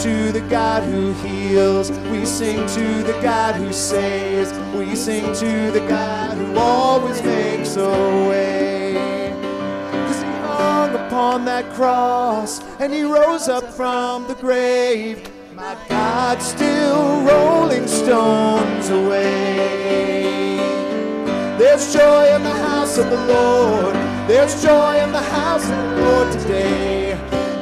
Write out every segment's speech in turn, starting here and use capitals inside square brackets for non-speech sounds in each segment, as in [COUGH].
To the God who heals. We sing to the God who saves. We sing to the God who always makes a way. Cause he hung upon that cross and he rose up from the grave. My God still rolling stones away. There's joy in the house of the Lord. There's joy in the house of the Lord today.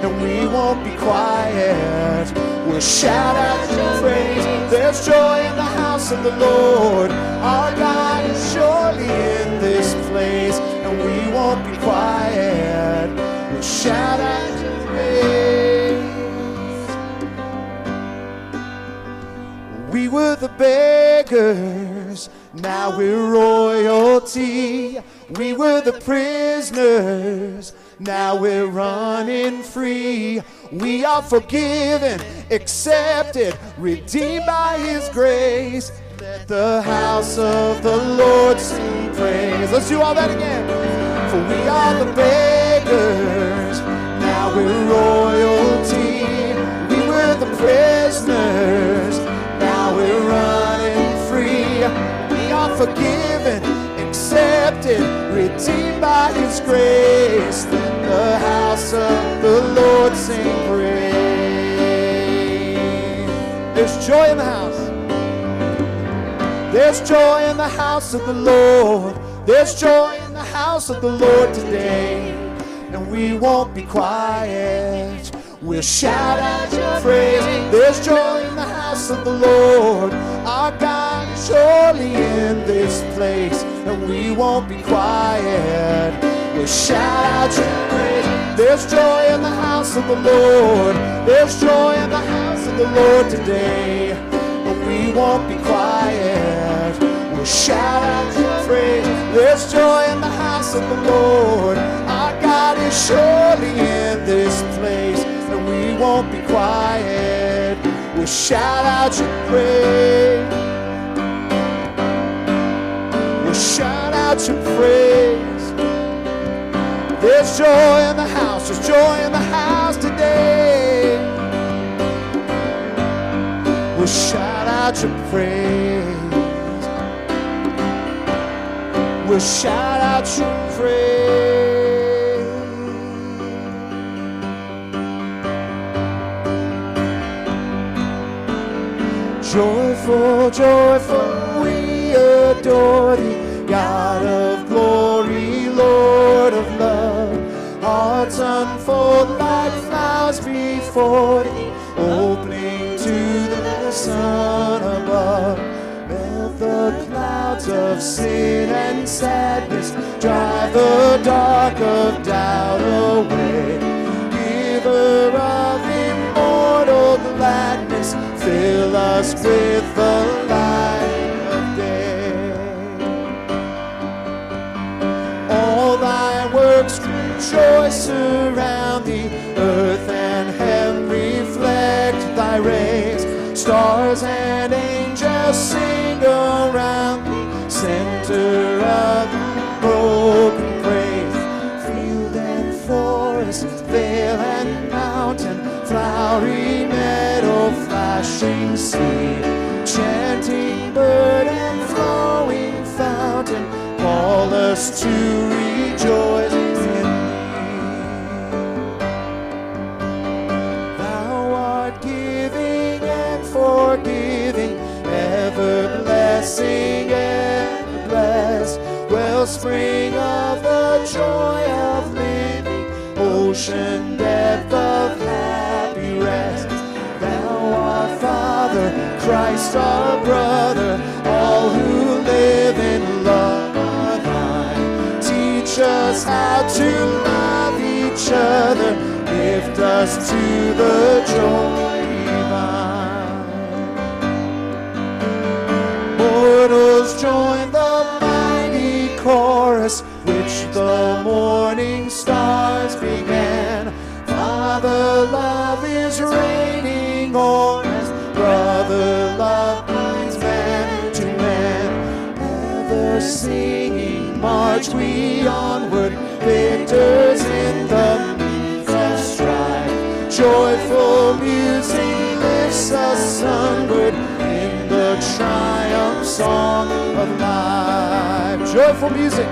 And we won't be quiet. We'll shout out your praise. There's joy in the house of the Lord. Our God is surely in this place. And we won't be quiet. We'll shout out your praise. We were the beggars, now we're royalty. We were the prisoners, now we're running free. We are forgiven, accepted, redeemed by His grace. Let the house of the Lord sing praise. Let's do all that again. For we are the beggars, now we're royalty. We were the prisoners, now we're running free. We are forgiven, accepted, redeemed by His grace. The house of the Lord sing praise. There's joy in the house. There's joy in the house of the Lord. There's joy in the house of the Lord today. And we won't be quiet. We'll shout out your praise. There's joy in the house of the Lord. Our God is surely in this place. And we won't be quiet. We'll shout out your praise. There's joy in the house of the Lord. There's joy in the house of the Lord today. And we won't be quiet. We'll shout out your praise. There's joy in the house of the Lord. Our God is surely in this place. And we won't be quiet. We'll shout out your praise. Shout out your praise. There's joy in the house. There's joy in the house today. We'll shout out your praise. We'll shout out your praise. Joyful, joyful, we adore thee, God of glory, Lord of love. Hearts unfold like flowers before thee, opening to the sun above. Melt the clouds of sin and sadness, drive the dark of doubt away. Giver of immortal gladness, fill us with the thy rays. Stars and angels sing around thee, center of broken praise. Field and forest, vale and mountain, flowery meadow, flashing sea, chanting bird and flowing fountain, call us to rejoice our brother, all who live in love thine. Teach us how to love each other, lift us to the joy we onward, victors in the midst of strife. Joyful music lifts us onward in the triumph song of life. Joyful music.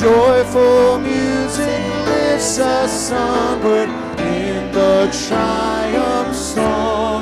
Joyful music lifts us onward in the triumph song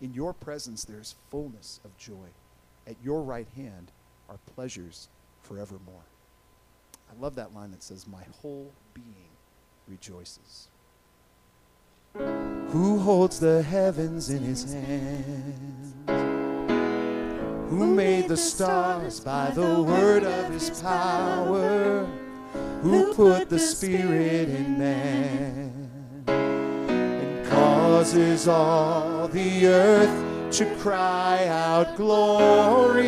In your presence there is fullness of joy. At your right hand are pleasures forevermore. I love that line that says, My whole being rejoices. Who holds the heavens in his hands? Who made the stars by the word of his power? Who put the spirit in man causes all the earth to cry out glory?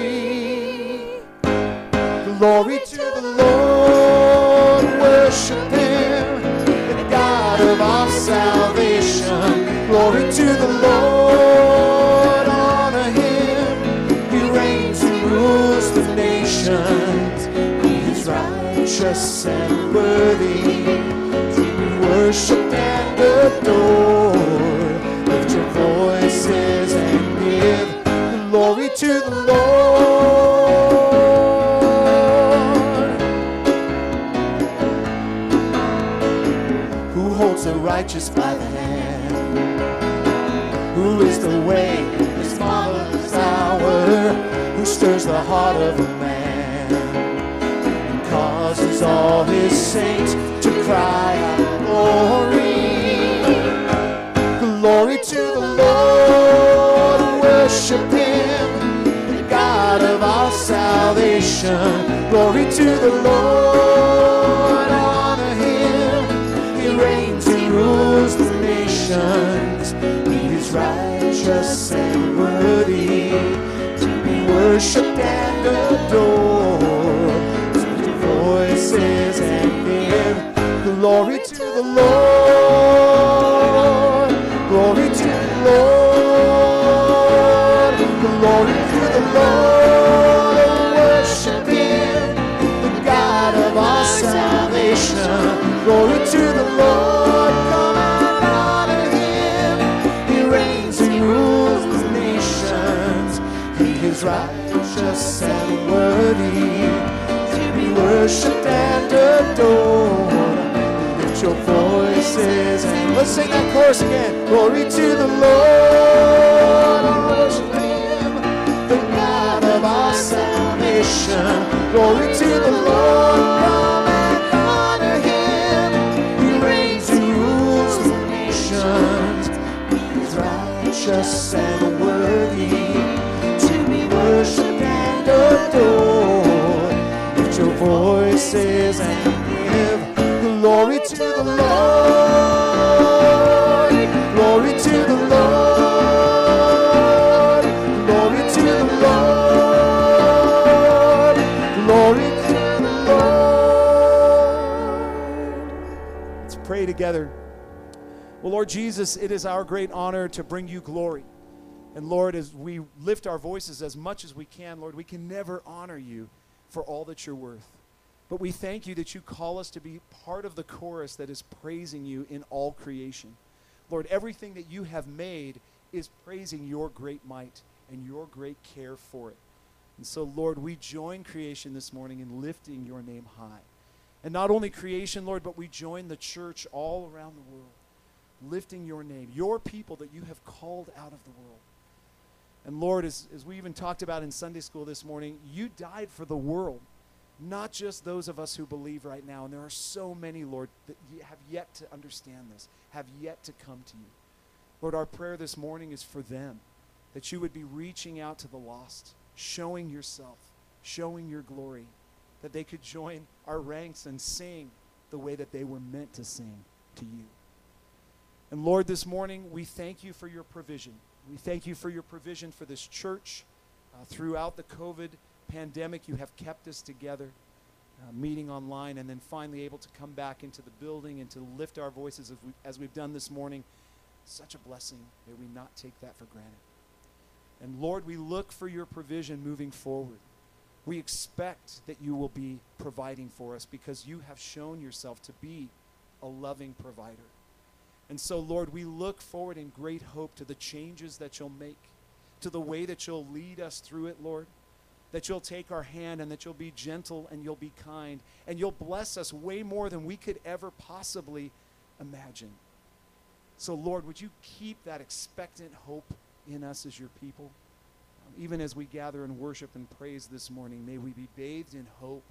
Glory to the Lord, worship him, the God of our salvation. Glory to the Lord, honor him. He reigns and rules the nations. He is righteous and worthy to be worshipped and adored. To the Lord. Who holds the righteous by the hand? Who is the way his marvelous hour? Who stirs the heart of a man and causes all his saints to cry out? Glory salvation. Glory to the Lord, honor him. He reigns and rules the nations. He is righteous and worthy to be worshipped and adored. Lift your voices and give glory to the Lord. Adored. Lift your voices and let's sing that chorus again. Glory to the Lord, worship Him, the God of our salvation. Glory to the Lord, come and honor Him. He reigns and rules the nations. He righteous and worthy to be worshipped and adored. Lift your voices and Lord Jesus, it is our great honor to bring you glory. And Lord, as we lift our voices as much as we can, Lord, we can never honor you for all that you're worth. But we thank you that you call us to be part of the chorus that is praising you in all creation. Lord, everything that you have made is praising your great might and your great care for it. And so, Lord, we join creation this morning in lifting your name high. And not only creation, Lord, but we join the church all around the world, lifting your name, your people that you have called out of the world. And Lord, as, as we even talked about in Sunday school this morning, you died for the world, not just those of us who believe right now. And there are so many, Lord, that have yet to understand this, have yet to come to you. Lord, our prayer this morning is for them, that you would be reaching out to the lost, showing yourself, showing your glory, that they could join our ranks and sing the way that they were meant to sing to you. And Lord, this morning we thank you for your provision. We thank you for your provision for this church. Uh, throughout the COVID pandemic, you have kept us together, uh, meeting online, and then finally able to come back into the building and to lift our voices as, we, as we've done this morning. Such a blessing. May we not take that for granted. And Lord, we look for your provision moving forward. We expect that you will be providing for us because you have shown yourself to be a loving provider. And so, Lord, we look forward in great hope to the changes that you'll make, to the way that you'll lead us through it, Lord. That you'll take our hand and that you'll be gentle and you'll be kind and you'll bless us way more than we could ever possibly imagine. So, Lord, would you keep that expectant hope in us as your people? Even as we gather and worship and praise this morning, may we be bathed in hope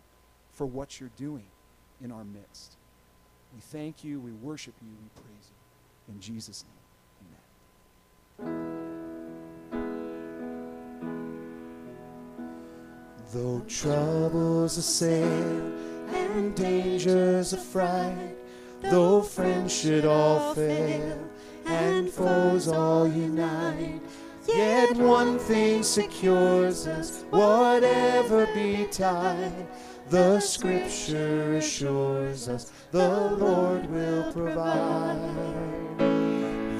for what you're doing in our midst. We thank you, we worship you, we praise you. In Jesus' name. Though troubles assail and dangers affright, though friends should all fail and foes all unite, yet one thing secures us, whatever betide. The scripture assures us the Lord will provide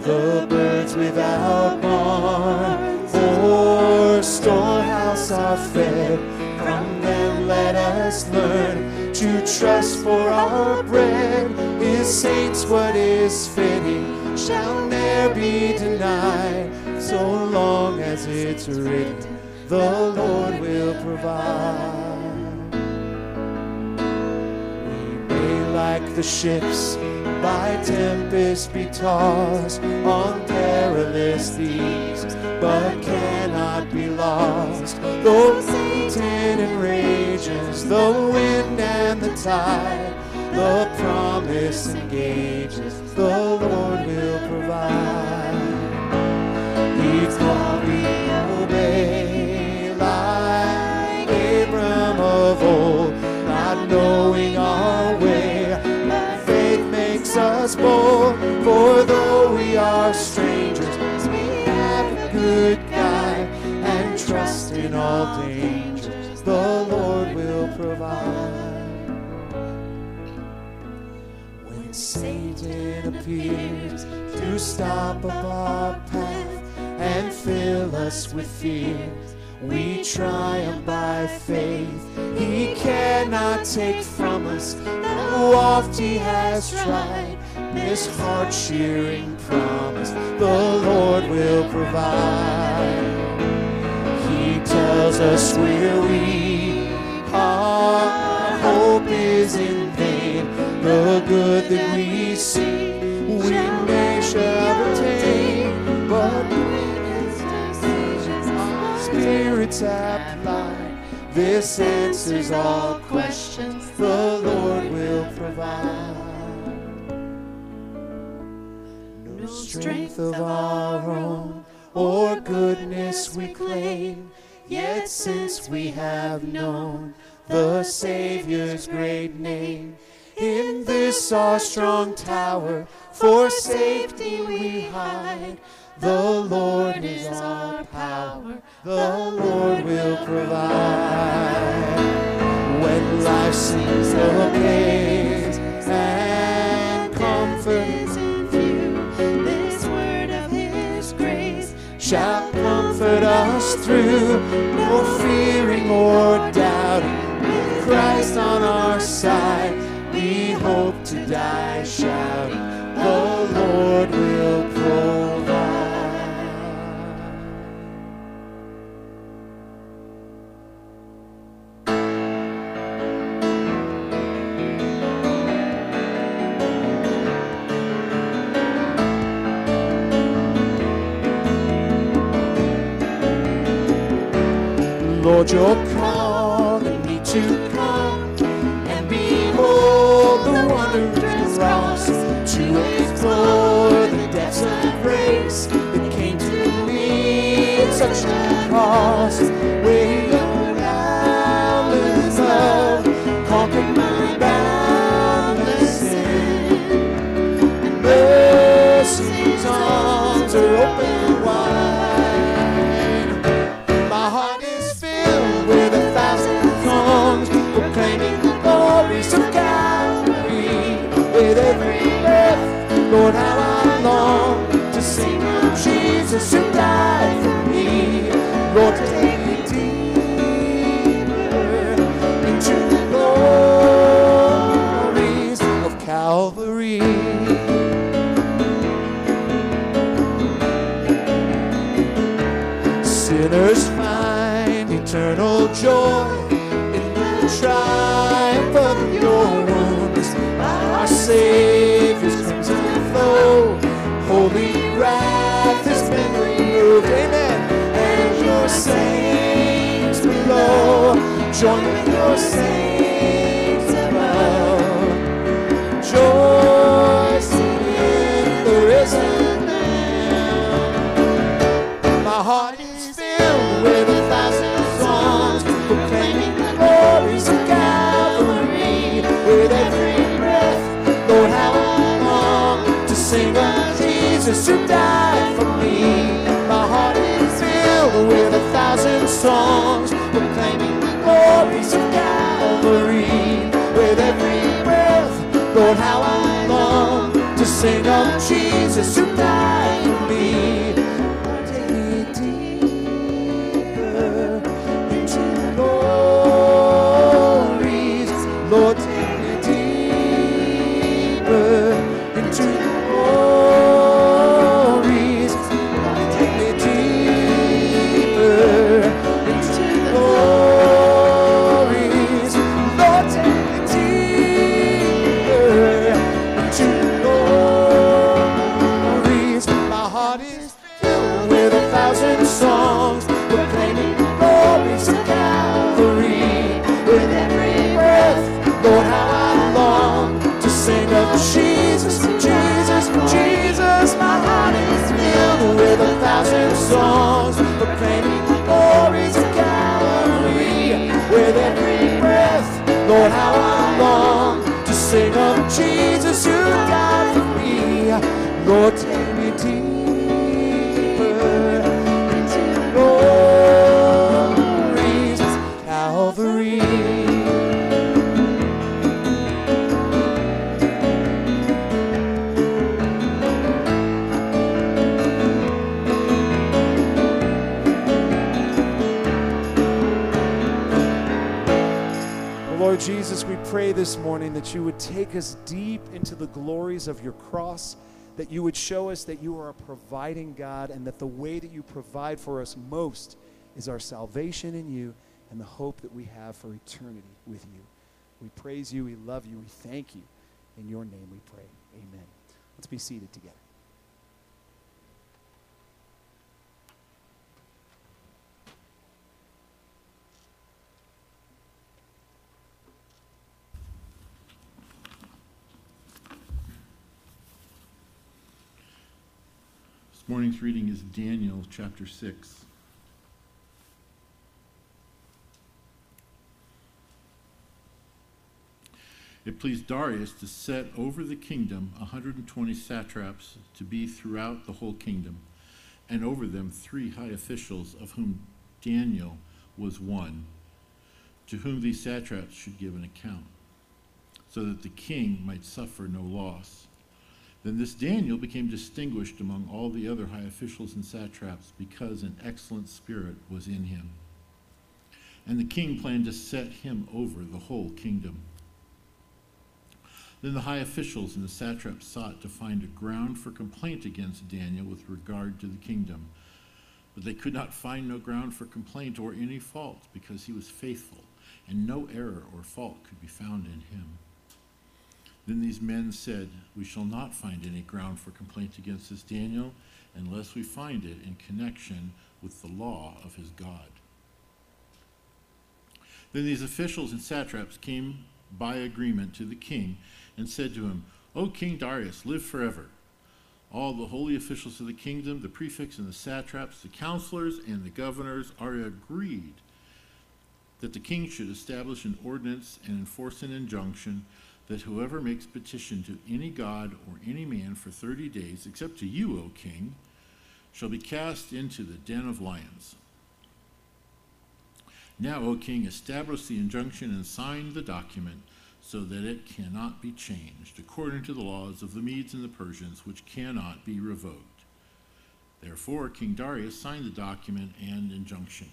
the birds without barns or storehouse are fed. From them let us learn to trust for our bread. Is saints what is fitting shall ne'er be denied. So long as it's written, the Lord will provide. The ships by tempest be tossed on perilous seas, but cannot be lost. Though Satan enrages the wind and the tide, the promise engages, the Lord will provide. He's we obey bold. For though we are strangers, we have a good guide and trust in all dangers. The Lord will provide. When Satan appears to stop up our path and fill us with fear. We triumph by faith. He cannot take from us the oft he has tried. This heart cheering promise the Lord will provide. He tells us we're weak, our hope is in vain. The good that we see, we may spirits apply. This answers all questions the Lord will provide. No strength of our own or goodness we claim, yet since we have known the Savior's great name, in this our strong tower for safety we hide. The Lord is our power. The Lord will provide. When life seems no case and comfort is in view, this word of His grace shall comfort us through. No fearing or doubting. With Christ on our side, we hope to die shall. Lord, you're sing of Jesus who died for me. My heart is filled with a thousand songs, proclaiming the glories of Calvary. With every breath, Lord, how I long to sing of Jesus who died pray this morning that you would take us deep into the glories of your cross, that you would show us that you are a providing God, and that the way that you provide for us most is our salvation in you and the hope that we have for eternity with you. We praise you, we love you, we thank you. In your name we pray. Amen. Let's be seated together. Morning's reading is Daniel chapter 6. It pleased Darius to set over the kingdom a 120 satraps to be throughout the whole kingdom, and over them three high officials, of whom Daniel was one, to whom these satraps should give an account, so that the king might suffer no loss. Then this Daniel became distinguished among all the other high officials and satraps because an excellent spirit was in him. And the king planned to set him over the whole kingdom. Then the high officials and the satraps sought to find a ground for complaint against Daniel with regard to the kingdom. But they could not find no ground for complaint or any fault, because he was faithful, and no error or fault could be found in him. Then these men said, We shall not find any ground for complaint against this Daniel unless we find it in connection with the law of his God. Then these officials and satraps came by agreement to the king and said to him, O King Darius, live forever. All the holy officials of the kingdom, the prefects and the satraps, the counselors and the governors are agreed that the king should establish an ordinance and enforce an injunction that whoever makes petition to any god or any man for thirty days, except to you, O king, shall be cast into the den of lions. Now, O king, establish the injunction and sign the document so that it cannot be changed, according to the laws of the Medes and the Persians, which cannot be revoked. Therefore, King Darius signed the document and injunction.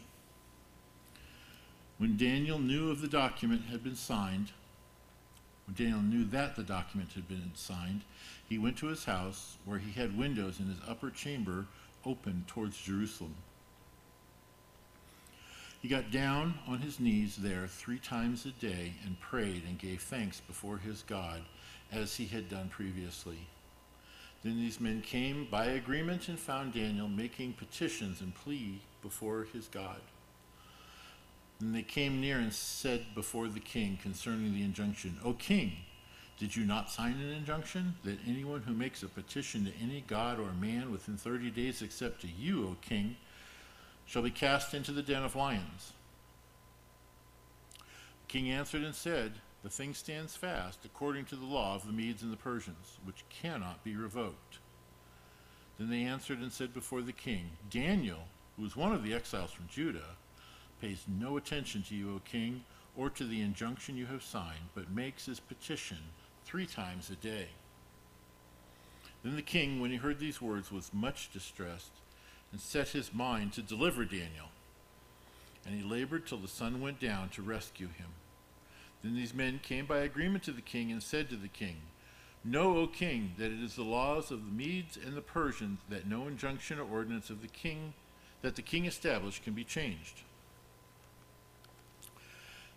When Daniel knew of the document had been signed, when Daniel knew that the document had been signed, he went to his house, where he had windows in his upper chamber open towards Jerusalem. He got down on his knees there three times a day and prayed and gave thanks before his God, as he had done previously. Then these men came by agreement and found Daniel making petitions and plea before his God. And they came near and said before the king concerning the injunction, O king, did you not sign an injunction that anyone who makes a petition to any god or man within thirty days except to you, O king, shall be cast into the den of lions? The king answered and said, The thing stands fast according to the law of the Medes and the Persians, which cannot be revoked. Then they answered and said before the king, Daniel, who was one of the exiles from Judah, pays no attention to you, O king, or to the injunction you have signed, but makes his petition three times a day. Then the king, when he heard these words, was much distressed, and set his mind to deliver Daniel. And he labored till the sun went down to rescue him. Then these men came by agreement to the king and said to the king, Know, O king, that it is the laws of the Medes and the Persians that no injunction or ordinance of the king that the king established can be changed.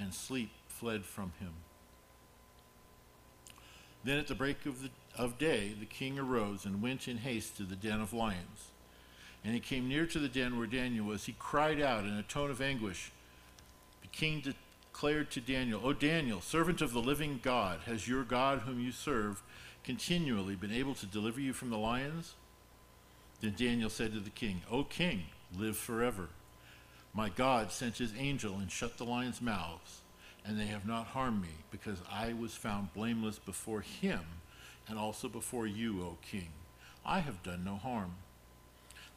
and sleep fled from him. Then at the break of, the, of day, the king arose and went in haste to the den of lions. And he came near to the den where Daniel was. He cried out in a tone of anguish. The king declared to Daniel, O Daniel, servant of the living God, has your God, whom you serve, continually been able to deliver you from the lions? Then Daniel said to the king, O king, live forever. My God sent his angel and shut the lions' mouths, and they have not harmed me, because I was found blameless before him and also before you, O king. I have done no harm.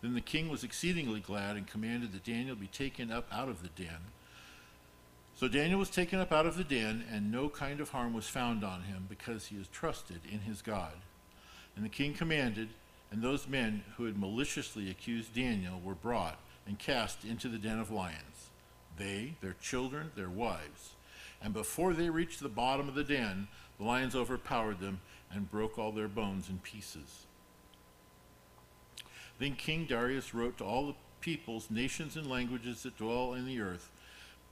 Then the king was exceedingly glad and commanded that Daniel be taken up out of the den. So Daniel was taken up out of the den, and no kind of harm was found on him, because he has trusted in his God. And the king commanded, and those men who had maliciously accused Daniel were brought and cast into the den of lions, they, their children, their wives. And before they reached the bottom of the den, the lions overpowered them and broke all their bones in pieces. Then King Darius wrote to all the peoples, nations, and languages that dwell in the earth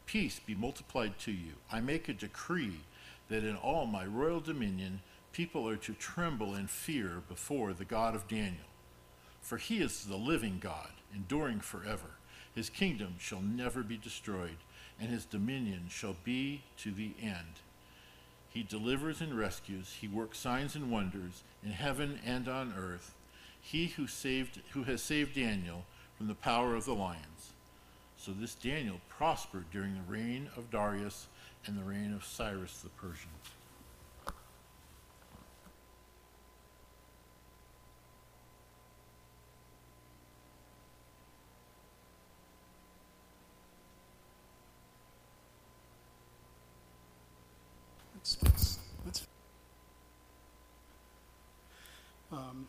Peace be multiplied to you. I make a decree that in all my royal dominion people are to tremble and fear before the God of Daniel. For he is the living God enduring forever. His kingdom shall never be destroyed, and his dominion shall be to the end. He delivers and rescues. He works signs and wonders in heaven and on earth. He who saved who has saved Daniel from the power of the lions. So this Daniel prospered during the reign of Darius and the reign of Cyrus the Persian. Let's, let's, let's- um,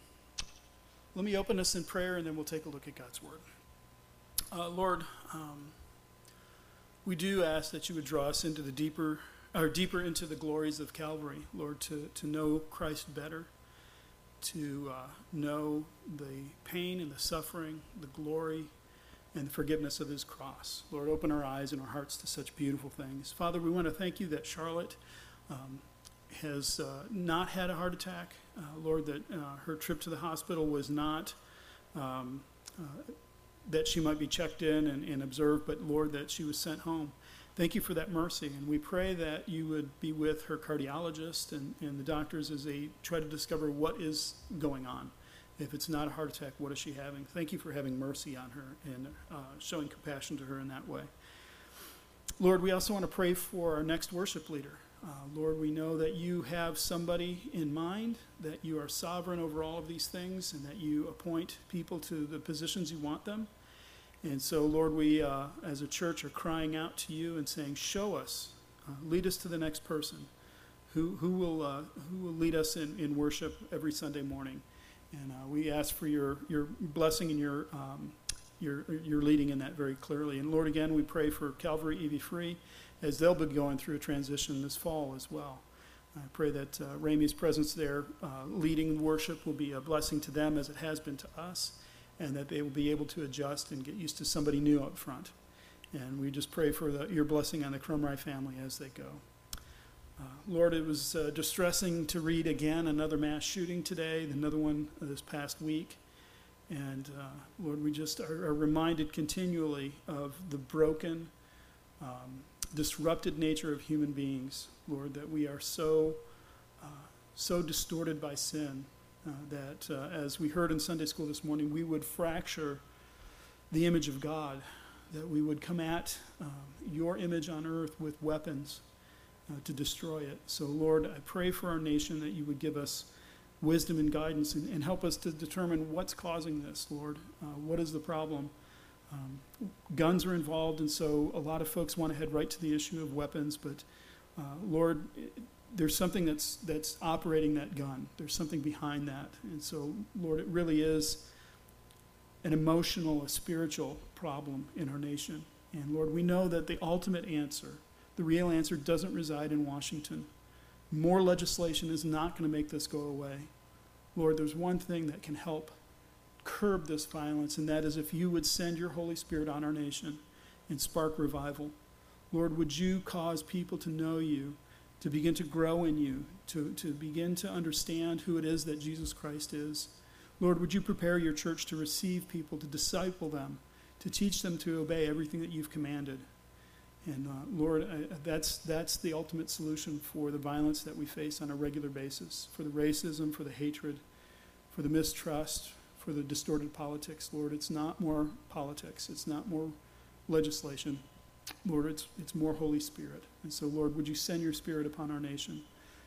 let me open us in prayer and then we'll take a look at God's Word. Uh, Lord, um, we do ask that you would draw us into the deeper, or deeper into the glories of Calvary, Lord, to, to know Christ better, to uh, know the pain and the suffering, the glory and the forgiveness of his cross. Lord, open our eyes and our hearts to such beautiful things. Father, we want to thank you that Charlotte um, has uh, not had a heart attack. Uh, Lord, that uh, her trip to the hospital was not um, uh, that she might be checked in and, and observed, but Lord, that she was sent home. Thank you for that mercy. And we pray that you would be with her cardiologist and, and the doctors as they try to discover what is going on. If it's not a heart attack, what is she having? Thank you for having mercy on her and uh, showing compassion to her in that way. Lord, we also want to pray for our next worship leader. Uh, Lord, we know that you have somebody in mind, that you are sovereign over all of these things, and that you appoint people to the positions you want them. And so, Lord, we uh, as a church are crying out to you and saying, Show us, uh, lead us to the next person who, who, will, uh, who will lead us in, in worship every Sunday morning. And uh, we ask for your, your blessing and your, um, your, your leading in that very clearly. And Lord, again, we pray for Calvary EV Free as they'll be going through a transition this fall as well. I pray that uh, Ramey's presence there, uh, leading worship, will be a blessing to them as it has been to us, and that they will be able to adjust and get used to somebody new up front. And we just pray for the, your blessing on the Crumry family as they go. Uh, Lord, it was uh, distressing to read again another mass shooting today, another one this past week. And uh, Lord, we just are, are reminded continually of the broken, um, disrupted nature of human beings, Lord, that we are so, uh, so distorted by sin uh, that, uh, as we heard in Sunday school this morning, we would fracture the image of God, that we would come at um, your image on earth with weapons uh, to destroy it. So, Lord, I pray for our nation that you would give us wisdom and guidance and, and help us to determine what's causing this, Lord. Uh, what is the problem? Um, guns are involved, and so a lot of folks want to head right to the issue of weapons, but uh, Lord, there's something that's, that's operating that gun. There's something behind that. And so, Lord, it really is an emotional, a spiritual problem in our nation. And Lord, we know that the ultimate answer, the real answer, doesn't reside in Washington. More legislation is not going to make this go away. Lord, there's one thing that can help curb this violence, and that is if you would send your Holy Spirit on our nation and spark revival. Lord, would you cause people to know you, to begin to grow in you, to, to begin to understand who it is that Jesus Christ is? Lord, would you prepare your church to receive people, to disciple them, to teach them to obey everything that you've commanded? And uh, Lord, I, that's, that's the ultimate solution for the violence that we face on a regular basis, for the racism, for the hatred, for the mistrust, for the distorted politics. Lord, it's not more politics, it's not more legislation. Lord, it's, it's more Holy Spirit. And so, Lord, would you send your Spirit upon our nation?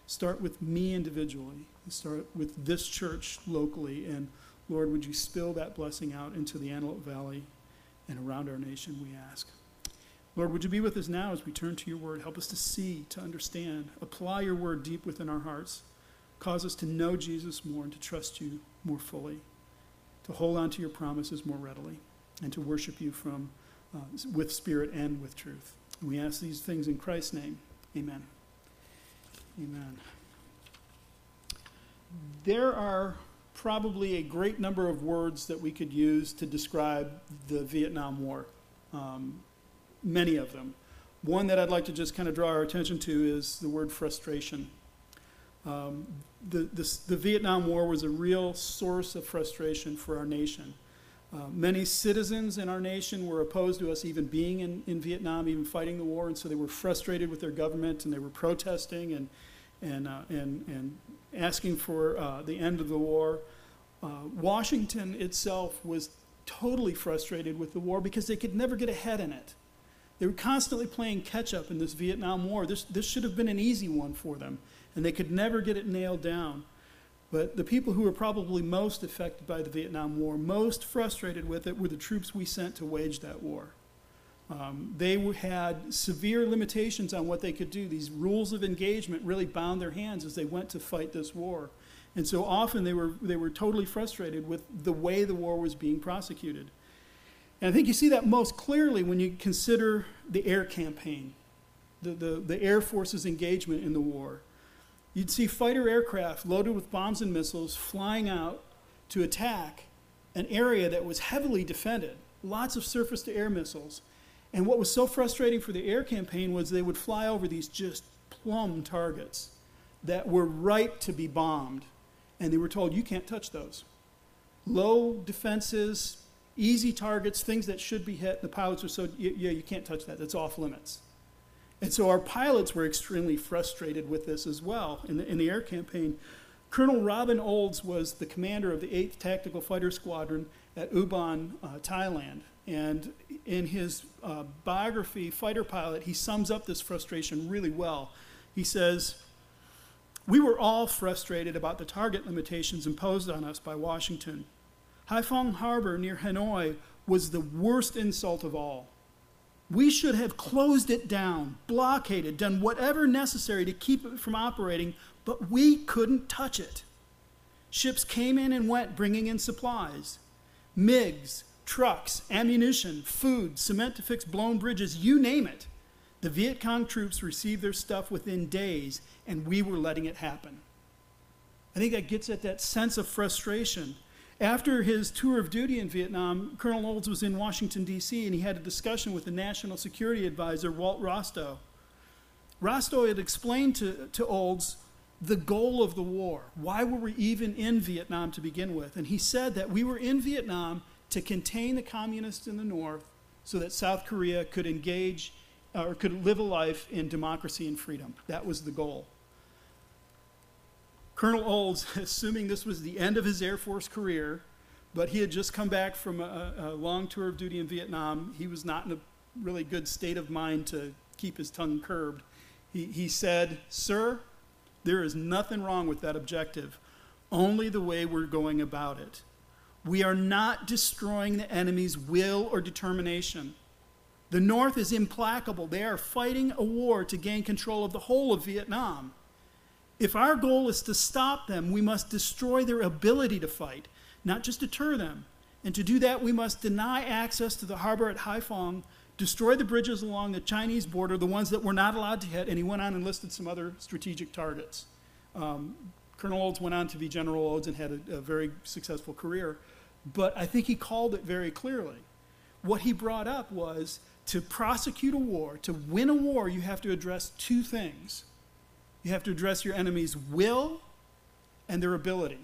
Start with me individually, start with this church locally, and Lord, would you spill that blessing out into the Antelope Valley and around our nation, we ask. Lord, would you be with us now as we turn to your word? Help us to see, to understand, apply your word deep within our hearts. Cause us to know Jesus more and to trust you more fully, to hold on to your promises more readily, and to worship you from, uh, with spirit and with truth. And we ask these things in Christ's name. Amen. Amen. There are probably a great number of words that we could use to describe the Vietnam War. Um, many of them. One that I'd like to just kind of draw our attention to is the word frustration. Um, the, this, the Vietnam War was a real source of frustration for our nation. Uh, many citizens in our nation were opposed to us even being in, in Vietnam, even fighting the war, and so they were frustrated with their government and they were protesting and, and, uh, and, and asking for uh, the end of the war. Uh, Washington itself was totally frustrated with the war because they could never get ahead in it. They were constantly playing catch up in this Vietnam War. This, this should have been an easy one for them, and they could never get it nailed down. But the people who were probably most affected by the Vietnam War, most frustrated with it, were the troops we sent to wage that war. Um, they had severe limitations on what they could do. These rules of engagement really bound their hands as they went to fight this war. And so often they were, they were totally frustrated with the way the war was being prosecuted. And I think you see that most clearly when you consider the air campaign, the, the, the Air Force's engagement in the war. You'd see fighter aircraft loaded with bombs and missiles flying out to attack an area that was heavily defended, lots of surface to air missiles. And what was so frustrating for the air campaign was they would fly over these just plum targets that were ripe to be bombed. And they were told, you can't touch those. Low defenses, easy targets, things that should be hit. The pilots were so, yeah, you can't touch that. That's off limits. And so our pilots were extremely frustrated with this as well in the, in the air campaign. Colonel Robin Olds was the commander of the 8th Tactical Fighter Squadron at Ubon, uh, Thailand. And in his uh, biography, Fighter Pilot, he sums up this frustration really well. He says, We were all frustrated about the target limitations imposed on us by Washington. Haiphong Harbor near Hanoi was the worst insult of all. We should have closed it down, blockaded, done whatever necessary to keep it from operating, but we couldn't touch it. Ships came in and went bringing in supplies. MiGs, trucks, ammunition, food, cement to fix blown bridges, you name it. The Viet Cong troops received their stuff within days, and we were letting it happen. I think that gets at that sense of frustration. After his tour of duty in Vietnam, Colonel Olds was in Washington, D.C., and he had a discussion with the National Security Advisor, Walt Rostow. Rostow had explained to, to Olds the goal of the war. Why were we even in Vietnam to begin with? And he said that we were in Vietnam to contain the communists in the north so that South Korea could engage uh, or could live a life in democracy and freedom. That was the goal. Colonel Olds, [LAUGHS] assuming this was the end of his Air Force career, but he had just come back from a, a long tour of duty in Vietnam, he was not in a really good state of mind to keep his tongue curbed. He, he said, Sir, there is nothing wrong with that objective, only the way we're going about it. We are not destroying the enemy's will or determination. The North is implacable. They are fighting a war to gain control of the whole of Vietnam. If our goal is to stop them, we must destroy their ability to fight, not just deter them. And to do that, we must deny access to the harbor at Haiphong, destroy the bridges along the Chinese border, the ones that we're not allowed to hit, and he went on and listed some other strategic targets. Um, Colonel Olds went on to be General Olds and had a, a very successful career but I think he called it very clearly. What he brought up was to prosecute a war, to win a war, you have to address two things. You have to address your enemy's will and their ability.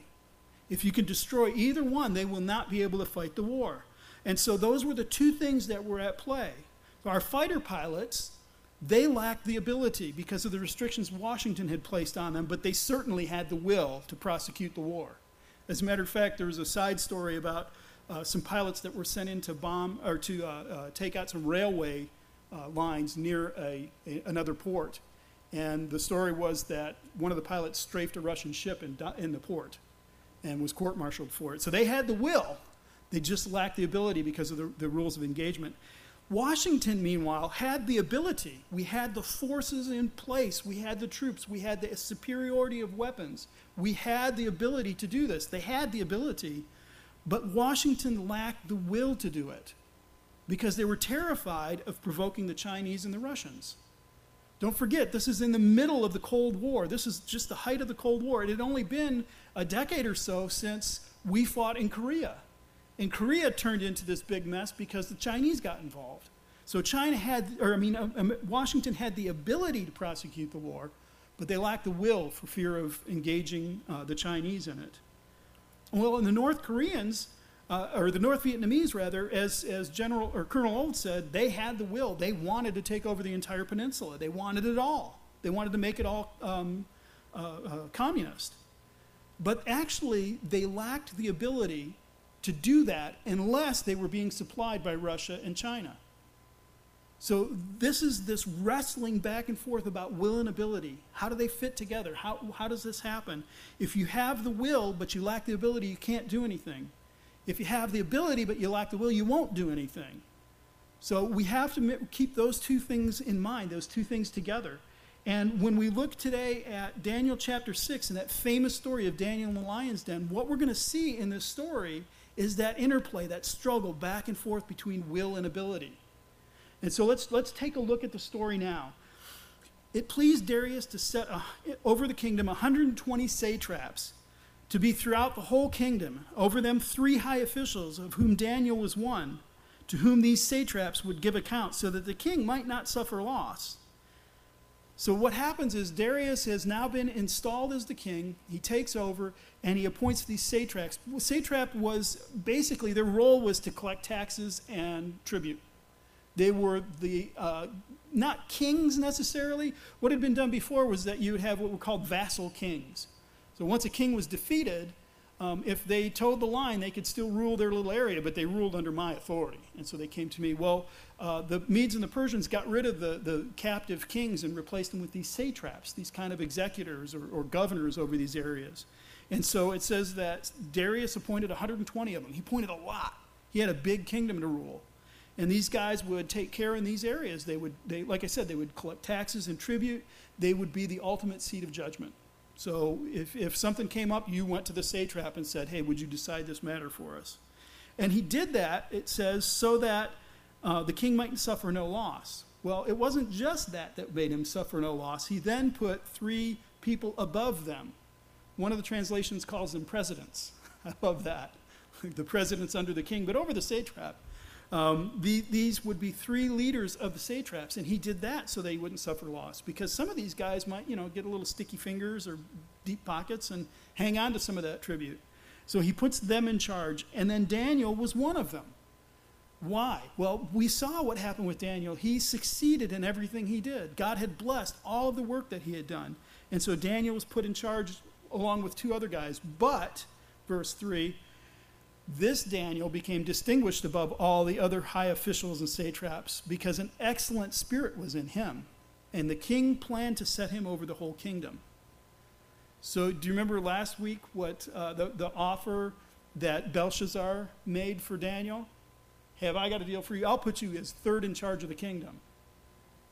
If you can destroy either one, they will not be able to fight the war. And so those were the two things that were at play. Our fighter pilots, they lacked the ability because of the restrictions Washington had placed on them, but they certainly had the will to prosecute the war. As a matter of fact, there was a side story about uh, some pilots that were sent in to bomb or to uh, uh, take out some railway uh, lines near a, a, another port. And the story was that one of the pilots strafed a Russian ship in, in the port and was court martialed for it. So they had the will, they just lacked the ability because of the, the rules of engagement. Washington, meanwhile, had the ability. We had the forces in place. We had the troops. We had the superiority of weapons. We had the ability to do this. They had the ability, but Washington lacked the will to do it because they were terrified of provoking the Chinese and the Russians. Don't forget, this is in the middle of the Cold War. This is just the height of the Cold War. It had only been a decade or so since we fought in Korea. And Korea turned into this big mess because the Chinese got involved. So China had, or I mean, um, um, Washington had the ability to prosecute the war, but they lacked the will for fear of engaging uh, the Chinese in it. Well, and the North Koreans, uh, or the North Vietnamese rather, as, as General or Colonel Old said, they had the will. They wanted to take over the entire peninsula. They wanted it all. They wanted to make it all um, uh, uh, communist. But actually, they lacked the ability to do that unless they were being supplied by Russia and China. So this is this wrestling back and forth about will and ability. How do they fit together? How, how does this happen? If you have the will but you lack the ability, you can't do anything. If you have the ability but you lack the will, you won't do anything. So we have to keep those two things in mind, those two things together. And when we look today at Daniel chapter 6 and that famous story of Daniel in the lion's den, what we're going to see in this story is that interplay, that struggle back and forth between will and ability. And so let's, let's take a look at the story now. It pleased Darius to set over the kingdom 120 satraps to be throughout the whole kingdom, over them three high officials, of whom Daniel was one, to whom these satraps would give account, so that the king might not suffer loss. So, what happens is Darius has now been installed as the king. He takes over and he appoints these satraps. Well, satrap was basically their role was to collect taxes and tribute. They were the, uh, not kings necessarily. What had been done before was that you would have what were called vassal kings. So once a king was defeated, um, if they toed the line, they could still rule their little area, but they ruled under my authority. And so they came to me. Well, uh, the Medes and the Persians got rid of the, the captive kings and replaced them with these satraps, these kind of executors or, or governors over these areas. And so it says that Darius appointed 120 of them. He appointed a lot. He had a big kingdom to rule. And these guys would take care in these areas. They would, they, like I said, they would collect taxes and tribute. They would be the ultimate seat of judgment. So if, if something came up, you went to the satrap and said, hey, would you decide this matter for us? And he did that, it says, so that uh, the king might suffer no loss. Well, it wasn't just that that made him suffer no loss. He then put three people above them. One of the translations calls them presidents. [LAUGHS] I love that. [LAUGHS] the presidents under the king, but over the satrap. Um, the, these would be three leaders of the satraps, and he did that so they wouldn't suffer loss. Because some of these guys might, you know, get a little sticky fingers or deep pockets and hang on to some of that tribute. So he puts them in charge, and then Daniel was one of them. Why? Well, we saw what happened with Daniel. He succeeded in everything he did. God had blessed all of the work that he had done. And so Daniel was put in charge along with two other guys. But, verse 3, this Daniel became distinguished above all the other high officials and satraps because an excellent spirit was in him, and the king planned to set him over the whole kingdom. So, do you remember last week what uh, the, the offer that Belshazzar made for Daniel? Have I got a deal for you? I'll put you as third in charge of the kingdom.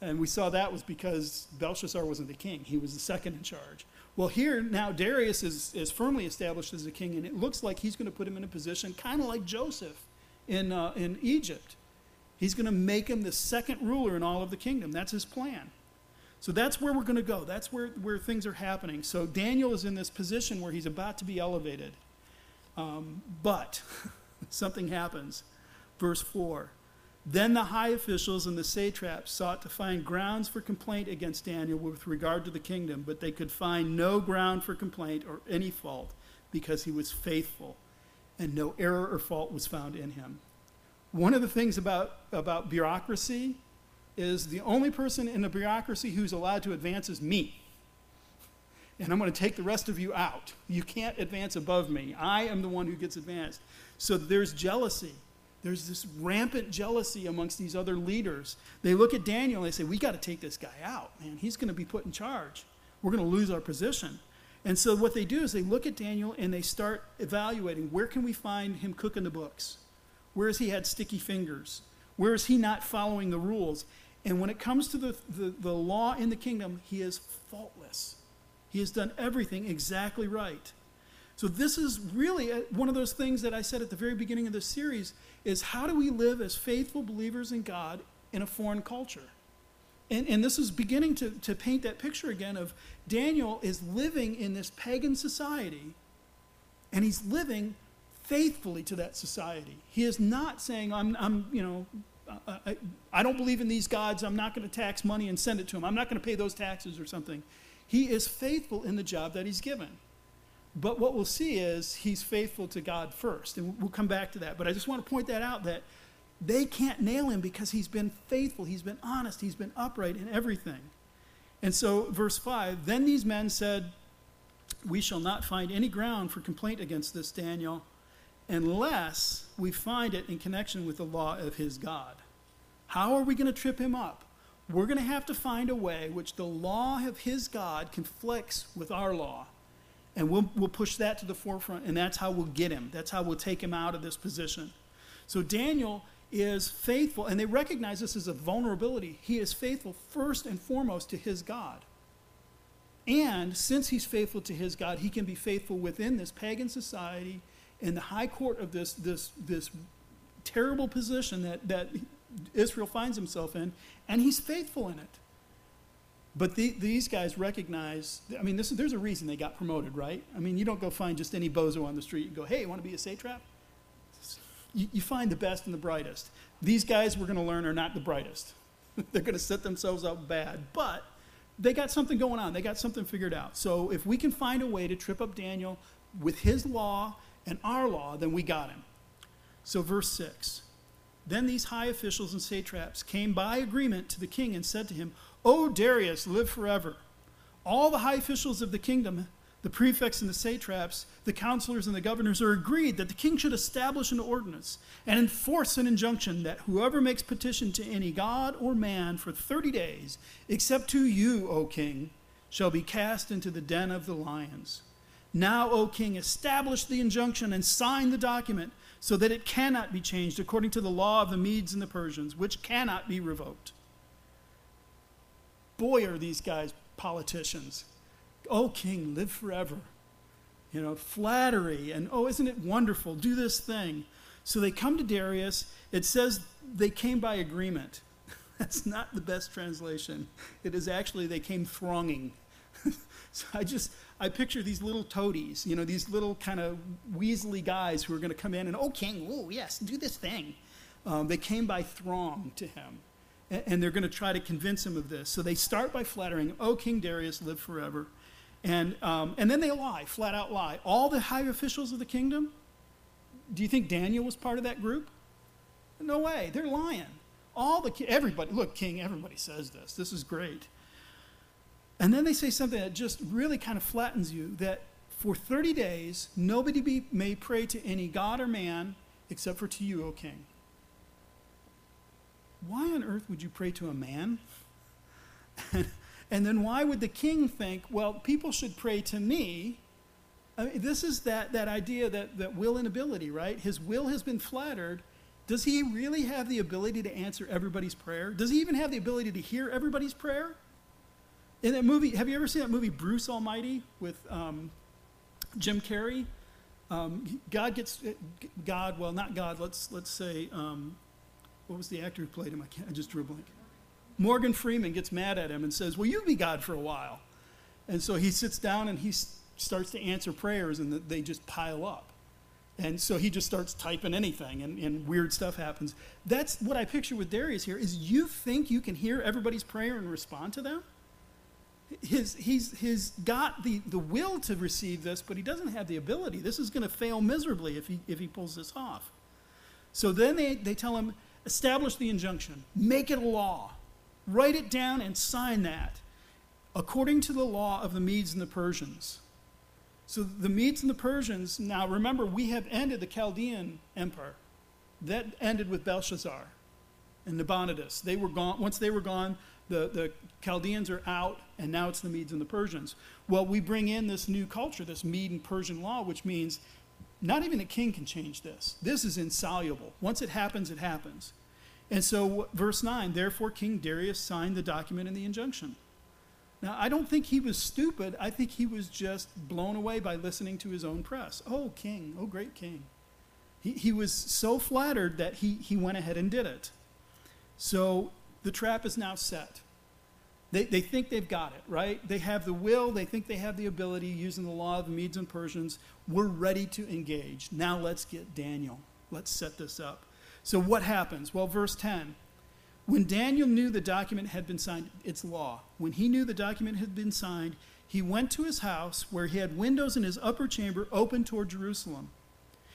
And we saw that was because Belshazzar wasn't the king, he was the second in charge. Well, here now Darius is, is firmly established as a king, and it looks like he's going to put him in a position kind of like Joseph in, uh, in Egypt. He's going to make him the second ruler in all of the kingdom. That's his plan. So that's where we're going to go. That's where, where things are happening. So Daniel is in this position where he's about to be elevated. Um, but [LAUGHS] something happens. Verse 4 then the high officials and the satraps sought to find grounds for complaint against Daniel with regard to the kingdom, but they could find no ground for complaint or any fault because he was faithful and no error or fault was found in him. One of the things about, about bureaucracy is the only person in the bureaucracy who's allowed to advance is me. And I'm going to take the rest of you out. You can't advance above me. I am the one who gets advanced. So there's jealousy there's this rampant jealousy amongst these other leaders. They look at Daniel and they say, We got to take this guy out, man. He's going to be put in charge. We're going to lose our position. And so what they do is they look at Daniel and they start evaluating where can we find him cooking the books? Where has he had sticky fingers? Where is he not following the rules? And when it comes to the, the, the law in the kingdom, he is faultless. He has done everything exactly right. So this is really uh, one of those things that I said at the very beginning of this series is how do we live as faithful believers in God in a foreign culture? And, and this is beginning to, to paint that picture again of Daniel is living in this pagan society, and he's living faithfully to that society. He is not saying, I'm, I'm you know, I, I don't believe in these gods. I'm not going to tax money and send it to him. I'm not going to pay those taxes or something. He is faithful in the job that he's given. But what we'll see is he's faithful to God first. And we'll come back to that. But I just want to point that out that they can't nail him because he's been faithful, he's been honest, he's been upright in everything. And so, verse 5 then these men said we shall not find any ground for complaint against this Daniel unless we find it in connection with the law of his God. How are we going to trip him up? We're going to have to find a way which the law of his God conflicts with our law. And we'll, we'll push that to the forefront, and that's how we'll get him. That's how we'll take him out of this position. So Daniel is faithful, and they recognize this as a vulnerability. He is faithful first and foremost to his God. And since he's faithful to his God, he can be faithful within this pagan society in the high court of this, this, this terrible position that, that Israel finds himself in, and he's faithful in it. But the, these guys recognize, I mean, this, there's a reason they got promoted, right? I mean, you don't go find just any bozo on the street and go, hey, you want to be a satrap? You, you find the best and the brightest. These guys, we're going to learn, are not the brightest. [LAUGHS] They're going to set themselves up bad. But they got something going on. They got something figured out. So if we can find a way to trip up Daniel with his law and our law, then we got him. So, verse 6 Then these high officials and satraps came by agreement to the king and said to him, O Darius, live forever. All the high officials of the kingdom, the prefects and the satraps, the counselors and the governors are agreed that the king should establish an ordinance and enforce an injunction that whoever makes petition to any god or man for 30 days, except to you, O king, shall be cast into the den of the lions. Now, O king, establish the injunction and sign the document so that it cannot be changed according to the law of the Medes and the Persians, which cannot be revoked. Boy, are these guys politicians. Oh, king, live forever. You know, flattery and, oh, isn't it wonderful? Do this thing. So they come to Darius. It says they came by agreement. [LAUGHS] That's not the best translation. It is actually they came thronging. [LAUGHS] so I just, I picture these little toadies, you know, these little kind of weaselly guys who are going to come in and, oh, king, oh, yes, do this thing. Um, they came by throng to him, and, they're going to try to convince him of this. So they start by flattering, oh, King Darius, live forever. And, um, and then they lie, flat out lie. All the high officials of the kingdom, do you think Daniel was part of that group? No way, they're lying. All the, everybody, look, King, everybody says this. This is great. And then they say something that just really kind of flattens you that for 30 days, nobody be, may pray to any god or man except for to you, O king. Why on earth would you pray to a man? [LAUGHS] and, then why would the king think, well, people should pray to me? I mean, this is that, that idea that, that will and ability, right? His will has been flattered. Does he really have the ability to answer everybody's prayer? Does he even have the ability to hear everybody's prayer? In that movie, have you ever seen that movie Bruce Almighty with um, Jim Carrey? Um, God gets God. Well, not God. Let's let's say um, what was the actor who played him? I, can't, I just drew a blank. Morgan Freeman gets mad at him and says, "Well, you be God for a while," and so he sits down and he starts to answer prayers, and they just pile up. And so he just starts typing anything, and, and, weird stuff happens. That's what I picture with Darius here. Is you think you can hear everybody's prayer and respond to them? his, he's, he's got the, the will to receive this, but he doesn't have the ability. This is going to fail miserably if he, if he pulls this off. So then they, they tell him, establish the injunction, make it a law, write it down and sign that according to the law of the Medes and the Persians. So the Medes and the Persians, now remember, we have ended the Chaldean Empire. That ended with Belshazzar and Nabonidus. They were gone, once they were gone, the, the Chaldeans are out, and now it's the Medes and the Persians. Well, we bring in this new culture, this Mede and Persian law, which means not even a king can change this. This is insoluble. Once it happens, it happens. And so, verse 9, therefore King Darius signed the document and the injunction. Now, I don't think he was stupid. I think he was just blown away by listening to his own press. Oh, king, oh, great king. He, he was so flattered that he, he went ahead and did it. So the trap is now set. They, they think they've got it, right? They have the will, they think they have the ability using the law of the Medes and Persians. We're ready to engage. Now let's get Daniel. Let's set this up. So, what happens? Well, verse 10 when Daniel knew the document had been signed, it's law. When he knew the document had been signed, he went to his house where he had windows in his upper chamber open toward Jerusalem.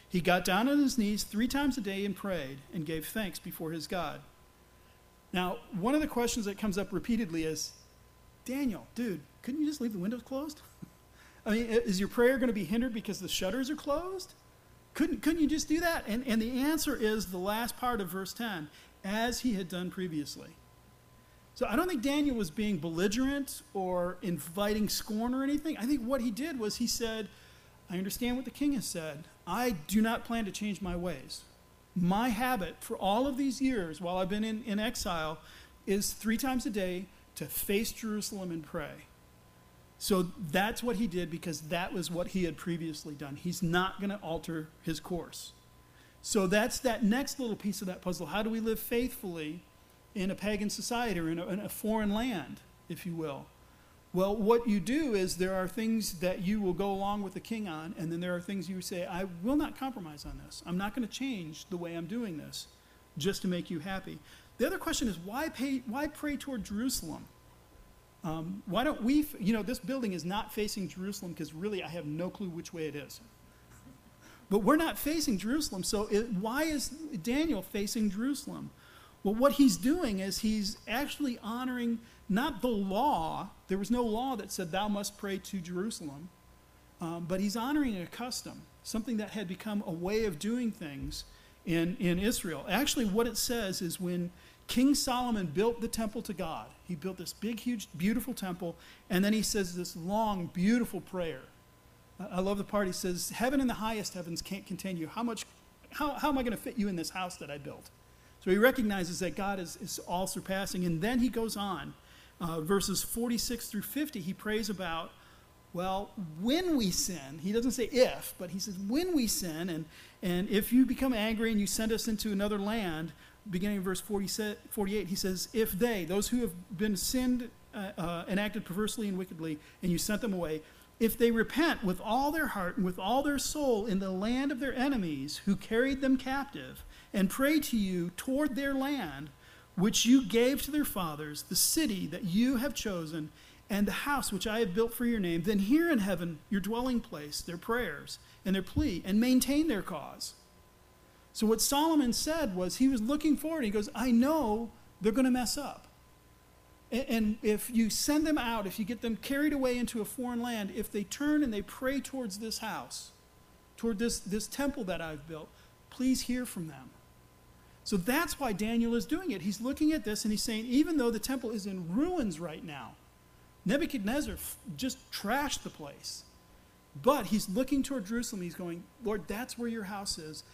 He got down on his knees three times a day and prayed and gave thanks before his God. Now, one of the questions that comes up repeatedly is Daniel, dude, couldn't you just leave the windows closed? [LAUGHS] I mean, is your prayer going to be hindered because the shutters are closed? Couldn't, couldn't you just do that? And, and the answer is the last part of verse 10 as he had done previously. So I don't think Daniel was being belligerent or inviting scorn or anything. I think what he did was he said, I understand what the king has said. I do not plan to change my ways. My habit for all of these years while I've been in, in exile is three times a day to face Jerusalem and pray. So that's what he did because that was what he had previously done. He's not going to alter his course. So that's that next little piece of that puzzle. How do we live faithfully in a pagan society or in a, in a foreign land, if you will? Well, what you do is there are things that you will go along with the king on, and then there are things you say, I will not compromise on this. I'm not going to change the way I'm doing this just to make you happy. The other question is why, pay, why pray toward Jerusalem? Um, why don't we, you know, this building is not facing Jerusalem because really I have no clue which way it is. But we're not facing Jerusalem, so it, why is Daniel facing Jerusalem? Well, what he's doing is he's actually honoring not the law, there was no law that said, Thou must pray to Jerusalem, um, but he's honoring a custom, something that had become a way of doing things in, in Israel. Actually, what it says is when King Solomon built the temple to God, he built this big, huge, beautiful temple, and then he says this long, beautiful prayer. I love the part he says, Heaven and the highest heavens can't contain you. How much, how, how am I going to fit you in this house that I built? So he recognizes that God is, is all surpassing. And then he goes on, uh, verses 46 through 50, he prays about, well, when we sin, he doesn't say if, but he says when we sin, and, and if you become angry and you send us into another land, beginning of verse 48, he says, if they, those who have been sinned uh, uh, and acted perversely and wickedly, and you sent them away, if they repent with all their heart and with all their soul in the land of their enemies who carried them captive, and pray to you toward their land, which you gave to their fathers, the city that you have chosen, and the house which I have built for your name, then hear in heaven your dwelling place, their prayers, and their plea, and maintain their cause. So, what Solomon said was he was looking forward. He goes, I know they're going to mess up. And if you send them out, if you get them carried away into a foreign land, if they turn and they pray towards this house, toward this, this temple that I've built, please hear from them. So that's why Daniel is doing it. He's looking at this and he's saying, even though the temple is in ruins right now, Nebuchadnezzar just trashed the place. But he's looking toward Jerusalem. He's going, Lord, that's where your house is.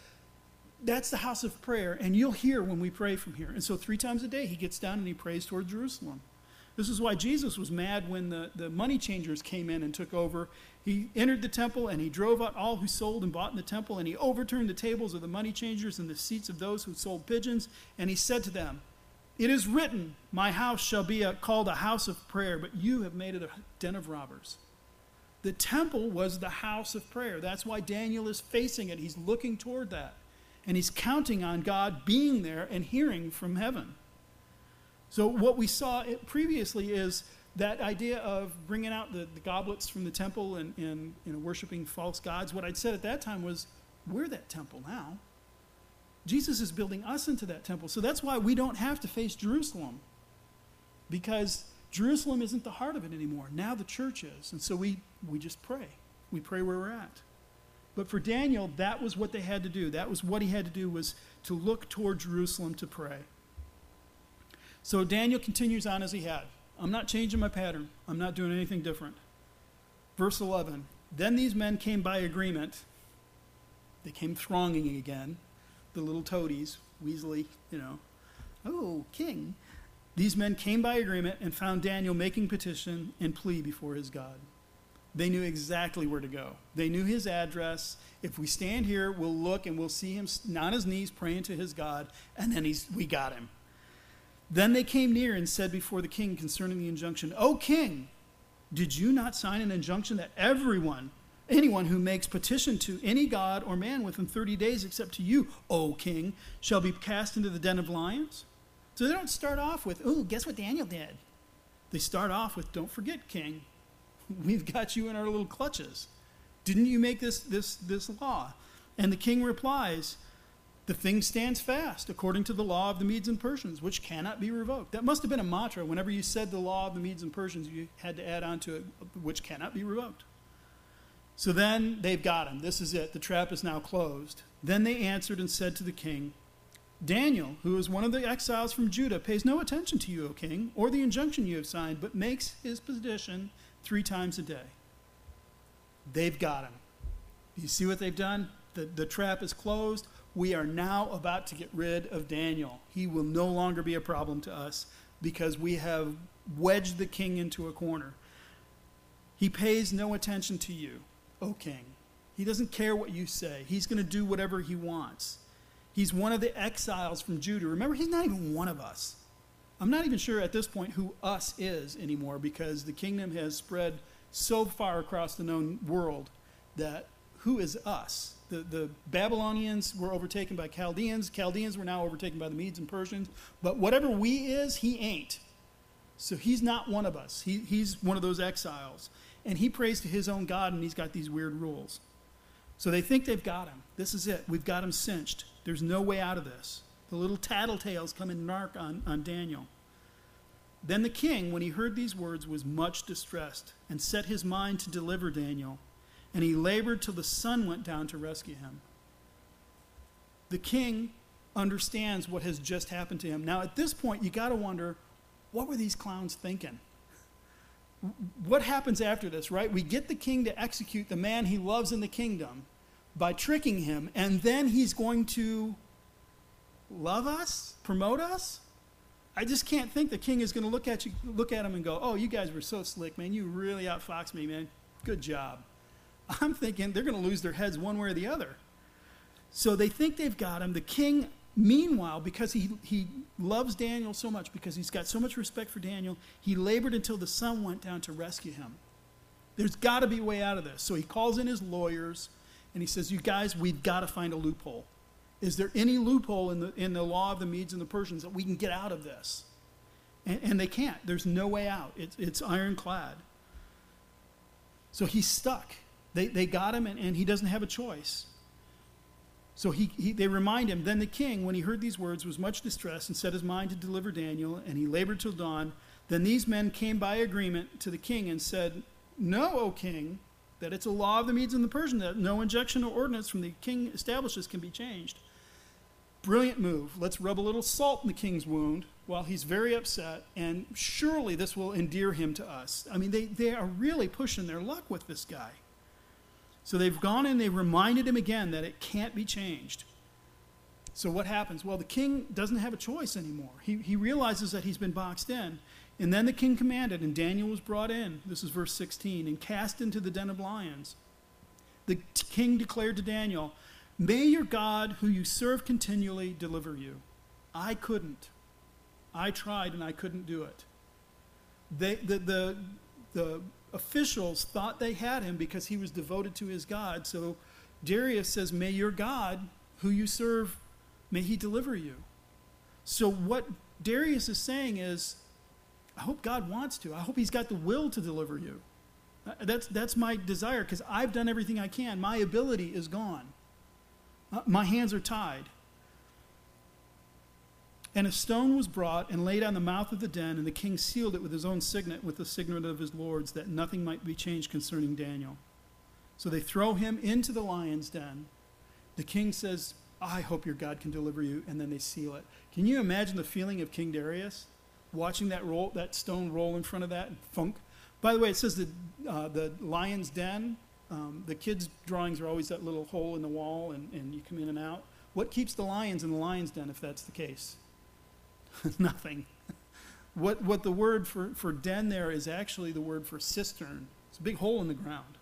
That's the house of prayer, and you'll hear when we pray from here. And so, three times a day, he gets down and he prays toward Jerusalem. This is why Jesus was mad when the, the money changers came in and took over. He entered the temple and he drove out all who sold and bought in the temple, and he overturned the tables of the money changers and the seats of those who sold pigeons. And he said to them, It is written, My house shall be a, called a house of prayer, but you have made it a den of robbers. The temple was the house of prayer. That's why Daniel is facing it. He's looking toward that. And he's counting on God being there and hearing from heaven. So, what we saw previously is that idea of bringing out the, the goblets from the temple and, and you know, worshiping false gods. What I'd said at that time was, we're that temple now. Jesus is building us into that temple. So that's why we don't have to face Jerusalem, because Jerusalem isn't the heart of it anymore. Now the church is. And so we, we just pray. We pray where we're at. But for Daniel, that was what they had to do. That was what he had to do was to look toward Jerusalem to pray. So Daniel continues on as he had. I'm not changing my pattern. I'm not doing anything different. Verse 11 Then these men came by agreement. They came thronging again, the little toadies, Weasley, you know. Oh, king. These men came by agreement and found Daniel making petition and plea before his God. They knew exactly where to go. They knew his address. If we stand here, we'll look and we'll see him on his knees praying to his God, and then he's, we got him. Then they came near and said before the king concerning the injunction, O king, did you not sign an injunction that everyone, anyone who makes petition to any god or man within 30 days except to you, O king, shall be cast into the den of lions? So they don't start off with, oh, guess what Daniel did? They start off with, don't forget, king, [LAUGHS] we've got you in our little clutches. Didn't you make this, this, this law? And the king replies, the thing stands fast according to the law of the Medes and Persians, which cannot be revoked. That must have been a mantra. Whenever you said the law of the Medes and Persians, you had to add on to it, which cannot be revoked. So then they've got him. This is it. The trap is now closed. Then they answered and said to the king, Daniel, who is one of the exiles from Judah, pays no attention to you, O king, or the injunction you have signed, but makes his petition three times a day. They've got him. You see what they've done? The, the trap is closed. We are now about to get rid of Daniel. He will no longer be a problem to us because we have wedged the king into a corner. He pays no attention to you, O king. He doesn't care what you say. He's going to do whatever he wants. He's one of the exiles from Judah. Remember, he's not even one of us. I'm not even sure at this point who us is anymore because the kingdom has spread so far across the known world that who is us? The, the Babylonians were overtaken by Chaldeans. Chaldeans were now overtaken by the Medes and Persians. But whatever we is, he ain't. So he's not one of us. He, he's one of those exiles. And he prays to his own God, and he's got these weird rules. So they think they've got him. This is it. We've got him cinched. There's no way out of this. The little tattletales come and narc on, on Daniel. Then the king, when he heard these words, was much distressed and set his mind to deliver Daniel and he labored till the sun went down to rescue him. The king understands what has just happened to him. Now, at this point, you got to wonder what were these clowns thinking? What happens after this, right? We get the king to execute the man he loves in the kingdom by tricking him, and then he's going to love us, promote us. I just can't think the king is going to look at you, look at him, and go, "Oh, you guys were so slick, man! You really outfoxed me, man. Good job." [LAUGHS] I'm thinking they're going to lose their heads one way or the other. So they think they've got him. The king, meanwhile, because he, he loves Daniel so much, because he's got so much respect for Daniel, he labored until the sun went down to rescue him. There's got to be a way out of this. So he calls in his lawyers and he says, You guys, we've got to find a loophole. Is there any loophole in the, in the law of the Medes and the Persians that we can get out of this? And, and they can't. There's no way out. It's, it's ironclad. So he's stuck. They, they got him, and, and he doesn't have a choice. So he, he, they remind him. Then the king, when he heard these words, was much distressed and set his mind to deliver Daniel, and he labored till dawn. Then these men came by agreement to the king and said, Know, O king, that it's a law of the Medes and the Persians that no injunction or ordinance from the king establishes can be changed. Brilliant move. Let's rub a little salt in the king's wound while he's very upset, and surely this will endear him to us. I mean, they, they are really pushing their luck with this guy. So they've gone and they've reminded him again that it can't be changed. So what happens? Well, the king doesn't have a choice anymore. He, he realizes that he's been boxed in. And then the king commanded, and Daniel was brought in. This is verse 16, and cast into the den of lions. The king declared to Daniel, May your God, who you serve continually, deliver you. I couldn't. I tried and I couldn't do it. They, the, the, the officials thought they had him because he was devoted to his God. So Darius says, May your God, who you serve, may he deliver you. So what Darius is saying is, I hope God wants to. I hope he's got the will to deliver you. That's, that's my desire because I've done everything I can. My ability is gone. Uh, my hands are tied. And a stone was brought and laid on the mouth of the den, and the king sealed it with his own signet, with the signet of his lords, that nothing might be changed concerning Daniel. So they throw him into the lion's den. The king says, I hope your God can deliver you, and then they seal it. Can you imagine the feeling of King Darius watching that roll, that stone roll in front of that funk? By the way, it says that uh, the lion's den. Um, the kids' drawings are always that little hole in the wall, and, and you come in and out. What keeps the lions in the lion's den if that's the case? [LAUGHS] Nothing. What, what the word for, for den there is actually the word for cistern. It's a big hole in the ground.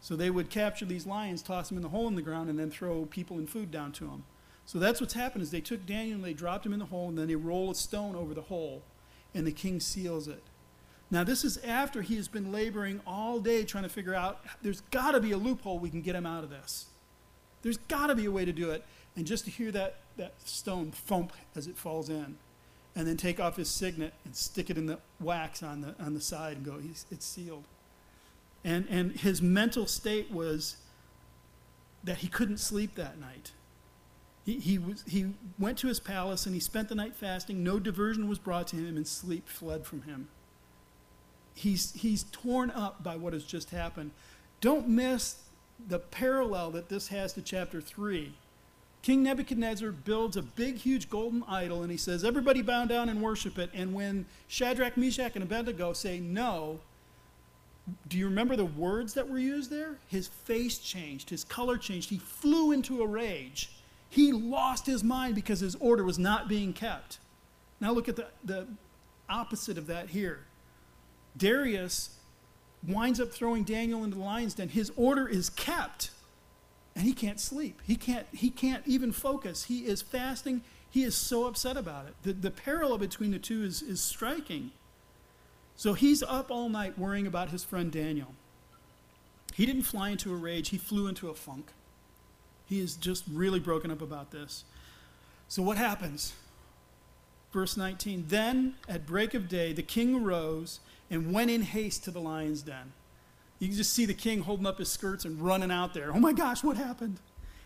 So they would capture these lions, toss them in the hole in the ground, and then throw people and food down to them. So that's what's happened is they took Daniel and they dropped him in the hole, and then they roll a stone over the hole, and the king seals it. Now this is after he has been laboring all day trying to figure out there's got to be a loophole we can get him out of this. There's got to be a way to do it. And just to hear that, that stone thump as it falls in, and then take off his signet and stick it in the wax on the, on the side and go, it's sealed. And, and his mental state was that he couldn't sleep that night. He, he, was, he went to his palace and he spent the night fasting. No diversion was brought to him, and sleep fled from him. He's, he's torn up by what has just happened. Don't miss the parallel that this has to chapter 3. King Nebuchadnezzar builds a big, huge golden idol, and he says, Everybody bow down and worship it. And when Shadrach, Meshach, and Abednego say no, do you remember the words that were used there? His face changed, his color changed. He flew into a rage. He lost his mind because his order was not being kept. Now look at the, the opposite of that here. Darius winds up throwing Daniel into the lion's den. His order is kept, and he can't sleep. He can't, he can't even focus. He is fasting. He is so upset about it. The, the parallel between the two is, is striking. So he's up all night worrying about his friend Daniel. He didn't fly into a rage, he flew into a funk. He is just really broken up about this. So what happens? Verse 19 Then at break of day, the king arose and went in haste to the lion's den. You can just see the king holding up his skirts and running out there. Oh my gosh, what happened?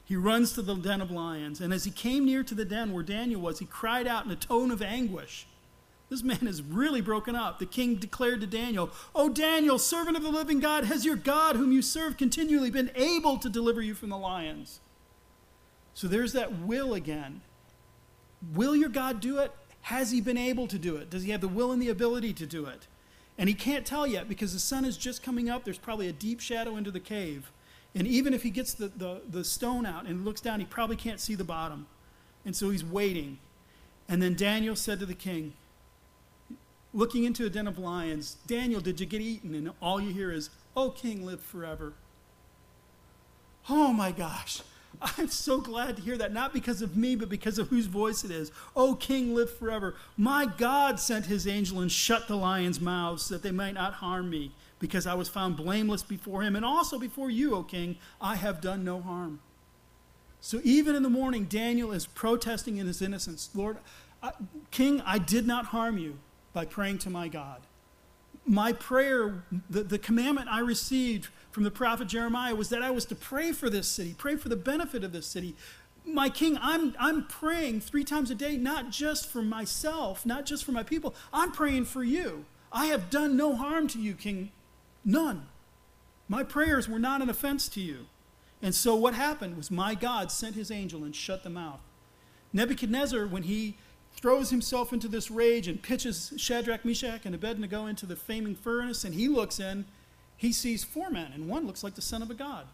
He runs to the den of lions. And as he came near to the den where Daniel was, he cried out in a tone of anguish. This man is really broken up. The king declared to Daniel, O Daniel, servant of the living God, has your God, whom you serve continually, been able to deliver you from the lions? So there's that will again. Will your God do it? Has he been able to do it? Does he have the will and the ability to do it? And he can't tell yet because the sun is just coming up. There's probably a deep shadow into the cave. And even if he gets the, the, the stone out and looks down, he probably can't see the bottom. And so he's waiting. And then Daniel said to the king, looking into a den of lions, Daniel, did you get eaten? And all you hear is, Oh, king, live forever. Oh my gosh. [LAUGHS] I'm so glad to hear that, not because of me, but because of whose voice it is. Oh, King, live forever. My God sent his angel and shut the lions' mouths that they might not harm me, because I was found blameless before him, and also before you, O King. I have done no harm. So even in the morning, Daniel is protesting in his innocence. Lord, I, King, I did not harm you by praying to my God. My prayer, the, the commandment I received from the prophet Jeremiah was that I was to pray for this city, pray for the benefit of this city. My king, I'm, I'm praying three times a day, not just for myself, not just for my people. I'm praying for you. I have done no harm to you, king. None. My prayers were not an offense to you. And so what happened was my God sent his angel and shut the mouth. Nebuchadnezzar, when he throws himself into this rage and pitches Shadrach, Meshach, and Abednego into the flaming furnace, and he looks in, he sees four men, and one looks like the son of a god.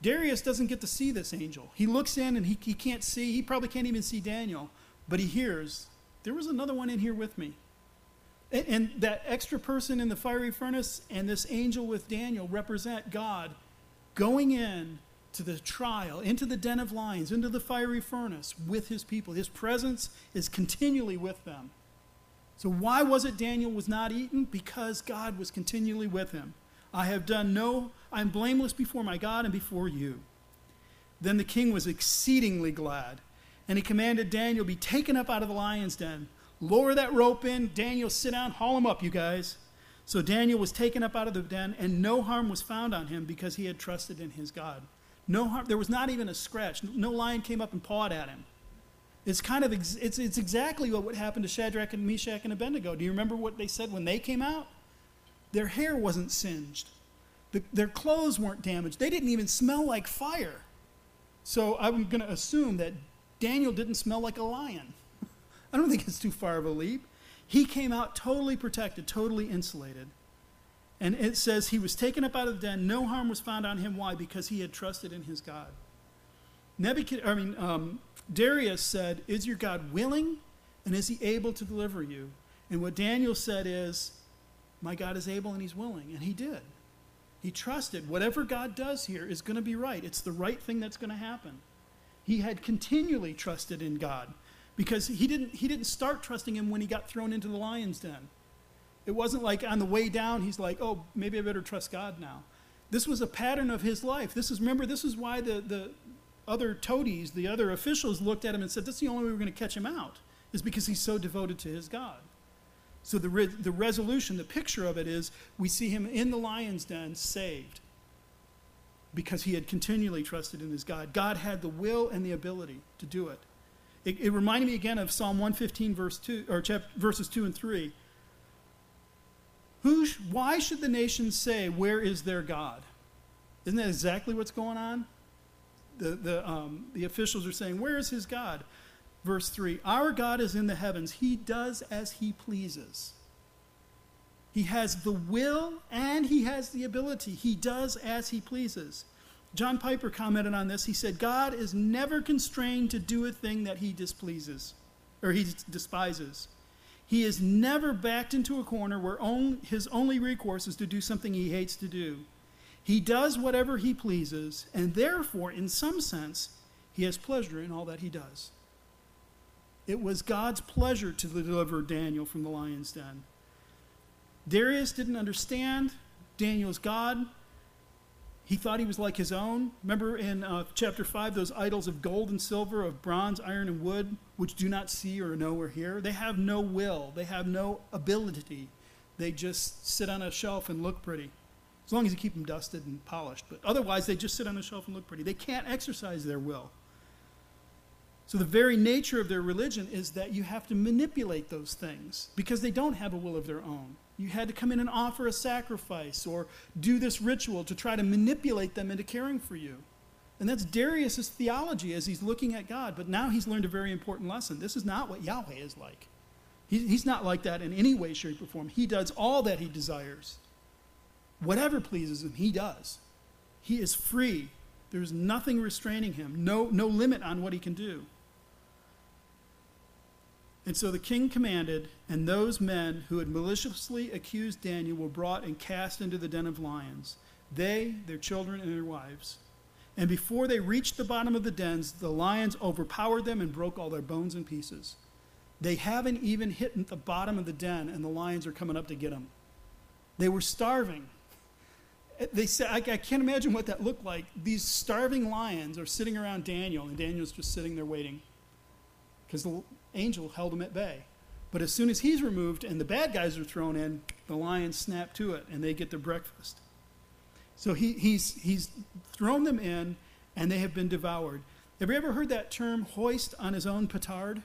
Darius doesn't get to see this angel. He looks in and he, he can't see. He probably can't even see Daniel, but he hears, There was another one in here with me. And, and that extra person in the fiery furnace and this angel with Daniel represent God going in to the trial, into the den of lions, into the fiery furnace with his people. His presence is continually with them. So why was it Daniel was not eaten? Because God was continually with him. I have done no, I am blameless before my God and before you. Then the king was exceedingly glad, and he commanded Daniel be taken up out of the lion's den. Lower that rope in, Daniel, sit down, haul him up, you guys. So Daniel was taken up out of the den, and no harm was found on him because he had trusted in his God. No harm, there was not even a scratch. No lion came up and pawed at him. It's kind of ex- it's, it's exactly what would happen to Shadrach and Meshach and Abednego. Do you remember what they said when they came out? Their hair wasn't singed. The, their clothes weren't damaged. They didn't even smell like fire. So I'm going to assume that Daniel didn't smell like a lion. [LAUGHS] I don't think it's too far of a leap. He came out totally protected, totally insulated. And it says he was taken up out of the den. No harm was found on him. Why? Because he had trusted in his God. Nebuchadnezzar, I mean, um, Darius said, Is your God willing? And is he able to deliver you? And what Daniel said is, My God is able and he's willing. And he did. He trusted whatever God does here is going to be right. It's the right thing that's going to happen. He had continually trusted in God because he didn't, he didn't start trusting him when he got thrown into the lion's den. It wasn't like on the way down, he's like, oh, maybe I better trust God now. This was a pattern of his life. This is, remember, this is why the, the, other toadies, the other officials looked at him and said, That's the only way we're going to catch him out, is because he's so devoted to his God. So the, re- the resolution, the picture of it is we see him in the lion's den saved because he had continually trusted in his God. God had the will and the ability to do it. It, it reminded me again of Psalm 115, verse 2, or verses 2 and 3. Who, why should the nations say, Where is their God? Isn't that exactly what's going on? The, the, um, the officials are saying, Where is his God? Verse 3 Our God is in the heavens, he does as he pleases. He has the will and he has the ability. He does as he pleases. John Piper commented on this. He said, God is never constrained to do a thing that he displeases or he despises. He is never backed into a corner where his only recourse is to do something he hates to do. He does whatever he pleases, and therefore, in some sense, he has pleasure in all that he does. It was God's pleasure to deliver Daniel from the lion's den. Darius didn't understand Daniel's God. He thought he was like his own. Remember in uh, chapter 5, those idols of gold and silver, of bronze, iron, and wood, which do not see or know or hear? They have no will, they have no ability. They just sit on a shelf and look pretty. As long as you keep them dusted and polished. But otherwise, they just sit on the shelf and look pretty. They can't exercise their will. So, the very nature of their religion is that you have to manipulate those things because they don't have a will of their own. You had to come in and offer a sacrifice or do this ritual to try to manipulate them into caring for you. And that's Darius' theology as he's looking at God. But now he's learned a very important lesson. This is not what Yahweh is like. He, he's not like that in any way, shape, or form. He does all that he desires. Whatever pleases him, he does. He is free. There's nothing restraining him, no, no limit on what he can do. And so the king commanded, and those men who had maliciously accused Daniel were brought and cast into the den of lions, they, their children, and their wives. And before they reached the bottom of the dens, the lions overpowered them and broke all their bones in pieces. They haven't even hit the bottom of the den, and the lions are coming up to get them. They were starving. They said, I, I can't imagine what that looked like. These starving lions are sitting around Daniel, and Daniel's just sitting there waiting. Because the angel held him at bay. But as soon as he's removed and the bad guys are thrown in, the lions snap to it and they get their breakfast. So he, he's, he's thrown them in and they have been devoured. Have you ever heard that term, hoist on his own petard?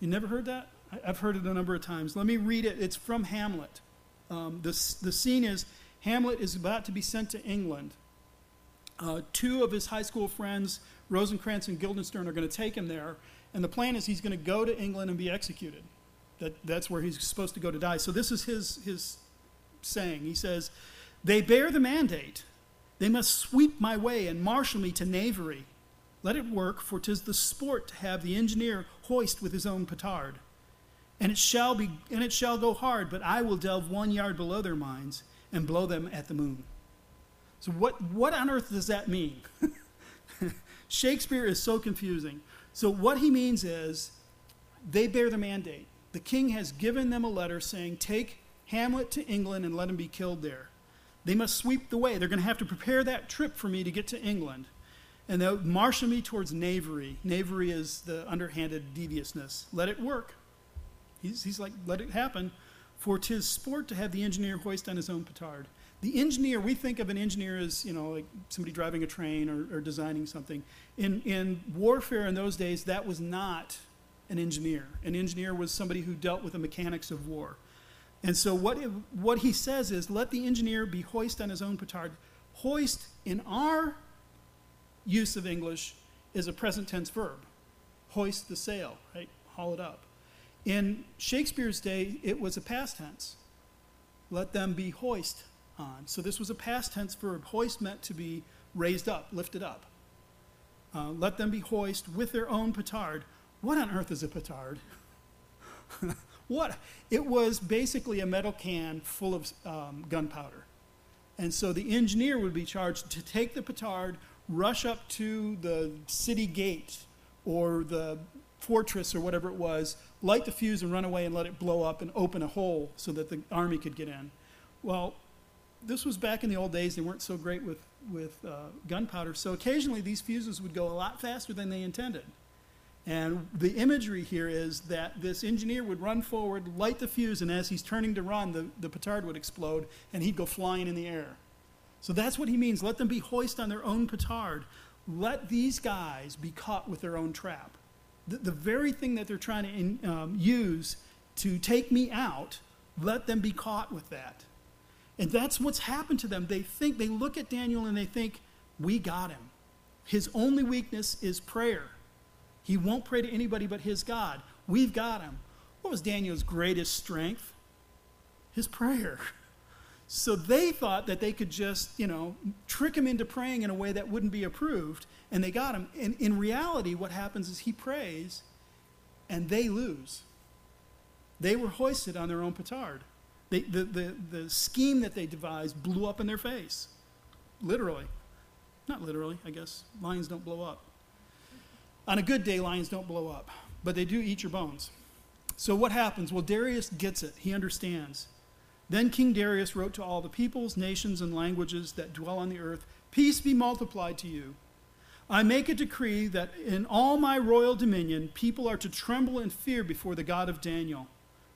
You never heard that? I've heard it a number of times. Let me read it. It's from Hamlet. Um, the, the scene is Hamlet is about to be sent to England. Uh, two of his high school friends, Rosencrantz and Guildenstern, are going to take him there and the plan is he's going to go to England and be executed. That, that's where he's supposed to go to die. So this is his, his saying. He says, They bear the mandate. They must sweep my way and marshal me to knavery. Let it work, for 'tis the sport to have the engineer hoist with his own petard. And it shall be and it shall go hard, but I will delve one yard below their minds and blow them at the moon. So what, what on earth does that mean? [LAUGHS] Shakespeare is so confusing. So, what he means is they bear the mandate. The king has given them a letter saying, Take Hamlet to England and let him be killed there. They must sweep the way. They're going to have to prepare that trip for me to get to England. And they'll marshal me towards knavery. Knavery is the underhanded deviousness. Let it work. He's, he's like, let it happen. For 'tis sport to have the engineer hoist on his own petard. The engineer, we think of an engineer as, you know, like somebody driving a train or, or designing something. In, in warfare in those days, that was not an engineer. An engineer was somebody who dealt with the mechanics of war. And so what, what he says is let the engineer be hoist on his own petard. Hoist in our use of English is a present tense verb. Hoist the sail, right? Haul it up. In Shakespeare's day, it was a past tense. Let them be hoist on. So this was a past tense verb. Hoist meant to be raised up, lifted up. Uh, let them be hoist with their own petard. What on earth is a petard? [LAUGHS] what? It was basically a metal can full of um, gunpowder. And so the engineer would be charged to take the petard, rush up to the city gate or the fortress or whatever it was, light the fuse and run away and let it blow up and open a hole so that the army could get in. Well, this was back in the old days. They weren't so great with, with uh, gunpowder. So occasionally these fuses would go a lot faster than they intended. And the imagery here is that this engineer would run forward, light the fuse, and as he's turning to run, the, the petard would explode and he'd go flying in the air. So that's what he means. Let them be hoist on their own petard. Let these guys be caught with their own trap. The, the very thing that they're trying to in, um, use to take me out let them be caught with that. And that's what's happened to them. They think, they look at Daniel and they think, we got him. His only weakness is prayer. He won't pray to anybody but his God. We've got him. What was Daniel's greatest strength? His prayer. [LAUGHS] So they thought that they could just, you know, trick him into praying in a way that wouldn't be approved, and they got him. And in reality, what happens is he prays, and they lose. They were hoisted on their own petard. They, the, the, the scheme that they devised blew up in their face, literally. Not literally, I guess. Lions don't blow up. On a good day, lions don't blow up, but they do eat your bones. So what happens? Well, Darius gets it. He understands. Then King Darius wrote to all the peoples, nations, and languages that dwell on the earth Peace be multiplied to you. I make a decree that in all my royal dominion, people are to tremble and fear before the God of Daniel.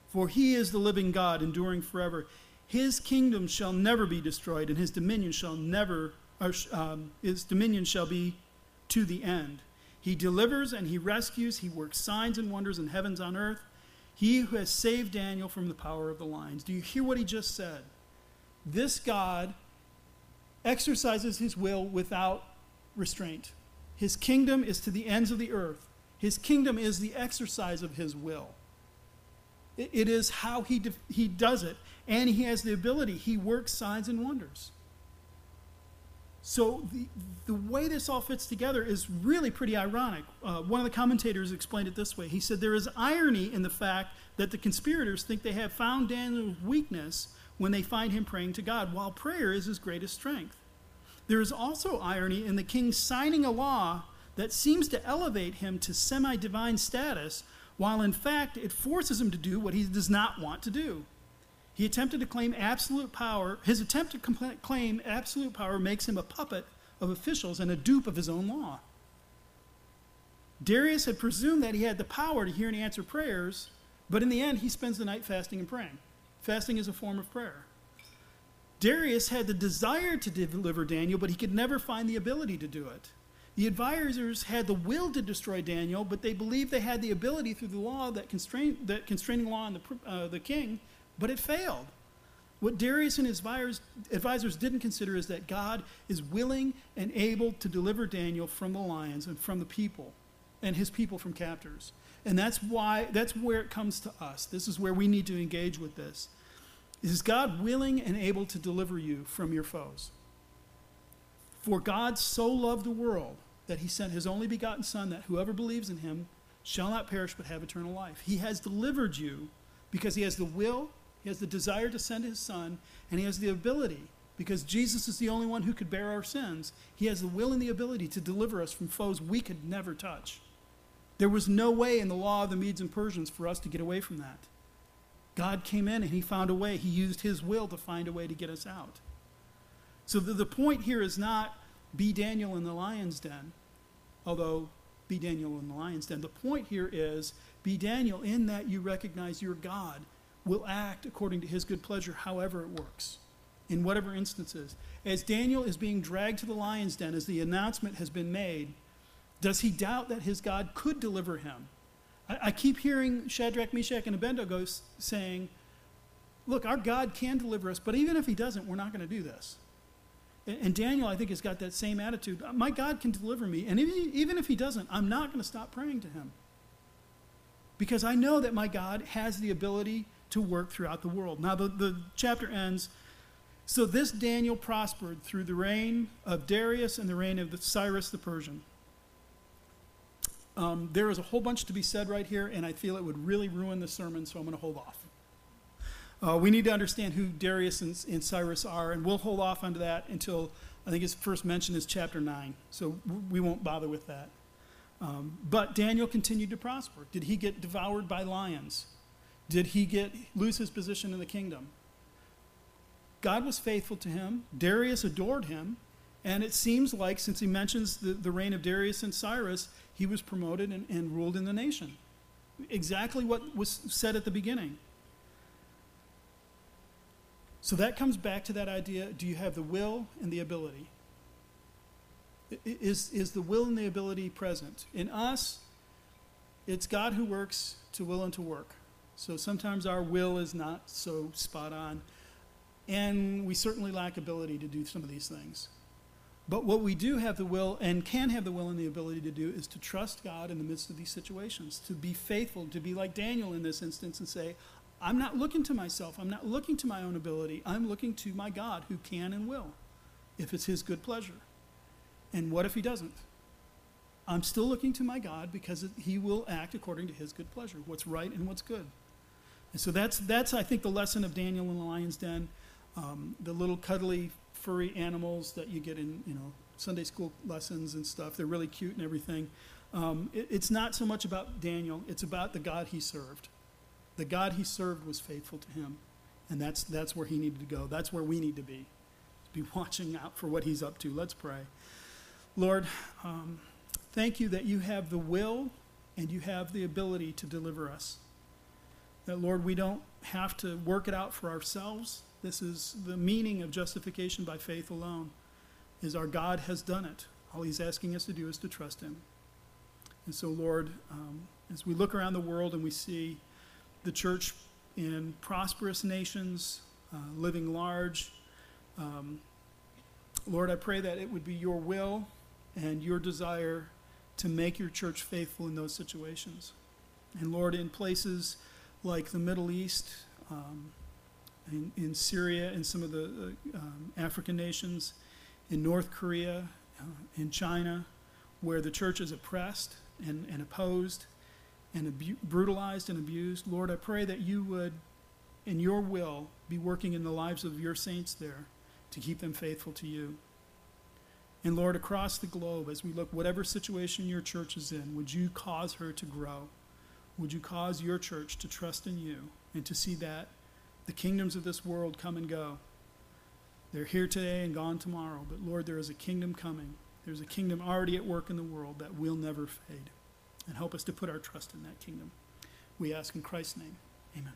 For he is the living God, enduring forever. His kingdom shall never be destroyed, and his dominion shall never or, um, his dominion shall be to the end. He delivers and he rescues. He works signs and wonders in heavens on earth. He who has saved Daniel from the power of the lions. Do you hear what he just said? This God exercises his will without restraint. His kingdom is to the ends of the earth. His kingdom is the exercise of his will. it, is how he, de- he does it. And he has the ability, he works signs and wonders. So the, the way this all fits together is really pretty ironic. Uh, one of the commentators explained it this way. He said there is irony in the fact that the conspirators think they have found Daniel's weakness when they find him praying to God, while prayer is his greatest strength. There is also irony in the king signing a law that seems to elevate him to semi divine status, while in fact it forces him to do what he does not want to do. He attempted to claim absolute power. His attempt to claim absolute power makes him a puppet of officials and a dupe of his own law. Darius had presumed that he had the power to hear and answer prayers, but in the end, he spends the night fasting and praying. Fasting is a form of prayer. Darius had the desire to deliver Daniel, but he could never find the ability to do it. The advisors had the will to destroy Daniel, but they believed they had the ability through the law that, constrain, that constraining law on the, uh, the king but it failed. What Darius and his advisors didn't consider is that God is willing and able to deliver Daniel from the lions and from the people and his people from captors. And that's why that's where it comes to us. This is where we need to engage with this. Is God willing and able to deliver you from your foes? For God so loved the world that he sent his only begotten son that whoever believes in him shall not perish but have eternal life. He has delivered you because he has the will he has the desire to send his son, and he has the ability, because Jesus is the only one who could bear our sins, he has the will and the ability to deliver us from foes we could never touch. There was no way in the law of the Medes and Persians for us to get away from that. God came in and he found a way. He used his will to find a way to get us out. So the, the point here is not be Daniel in the lion's den, although be Daniel in the lion's den. The point here is be Daniel in that you recognize your God will act according to his good pleasure, however it works, in whatever instances. As Daniel is being dragged to the lion's den, as the announcement has been made, does he doubt that his God could deliver him? I, I keep hearing Shadrach, Meshach, and Abednego saying, Look, our God can deliver us, but even if he doesn't, we're not going to do this. And, and Daniel, I think, has got that same attitude. My God can deliver me, and even, even if he doesn't, I'm not going to stop praying to him. Because I know that my God has the ability to work throughout the world. Now, the, the chapter ends. So this Daniel prospered through the reign of Darius and the reign of the Cyrus the Persian. Um, there is a whole bunch to be said right here, and I feel it would really ruin the sermon, so I'm going to hold off. Uh, we need to understand who Darius and, and, Cyrus are, and we'll hold off onto that until I think his first mention is chapter 9, so we won't bother with that. Um, but Daniel continued to prosper. Did he get devoured by lions? Did he get lose his position in the kingdom? God was faithful to him. Darius adored him. And it seems like, since he mentions the, the reign of Darius and Cyrus, he was promoted and, and ruled in the nation. Exactly what was said at the beginning. So that comes back to that idea do you have the will and the ability? Is, is the will and the ability present? In us, it's God who works to will and to work. So sometimes our will is not so spot on, and we certainly lack ability to do some of these things. But what we do have the will and can have the will and the ability to do is to trust God in the midst of these situations, to be faithful, to be like Daniel in this instance and say, I'm not looking to myself, I'm not looking to my own ability, I'm looking to my God who can and will, if it's his good pleasure. And what if he doesn't? I'm still looking to my God because he will act according to his good pleasure, what's right and what's good. And so that's, that's I think, the lesson of Daniel in the lion's den. Um, the little cuddly furry animals that you get in, you know, Sunday school lessons and stuff. They're really cute and everything. Um, it, it's not so much about Daniel, it's about the God he served. The God he served was faithful to him. And that's, that's where he needed to go. That's where we need to be. Be [LAUGHS] watching out for what he's up to. Let's pray. Lord, um, thank you that you have the will and you have the ability to deliver us. That, Lord, we don't have to work it out for ourselves this is the meaning of justification by faith alone, is our God has done it. All he's asking us to do is to trust him. And so, Lord, um, as we look around the world and we see the church in prosperous nations, uh, living large, um, Lord, I pray that it would be your will and your desire to make your church faithful in those situations. And Lord, in places like the Middle East, um, in, in Syria and some of the uh, um, African nations, in North Korea, uh, in China, where the church is oppressed and, and opposed and abu- brutalized and abused. Lord, I pray that you would, in your will, be working in the lives of your saints there to keep them faithful to you. And Lord, across the globe, as we look, whatever situation your church is in, would you cause her to grow? Would you cause your church to trust in you and to see that the kingdoms of this world come and go. They're here today and gone tomorrow. But Lord, there is a kingdom coming. There's a kingdom already at work in the world that will never fade. And help us to put our trust in that kingdom. We ask in Christ's name. Amen.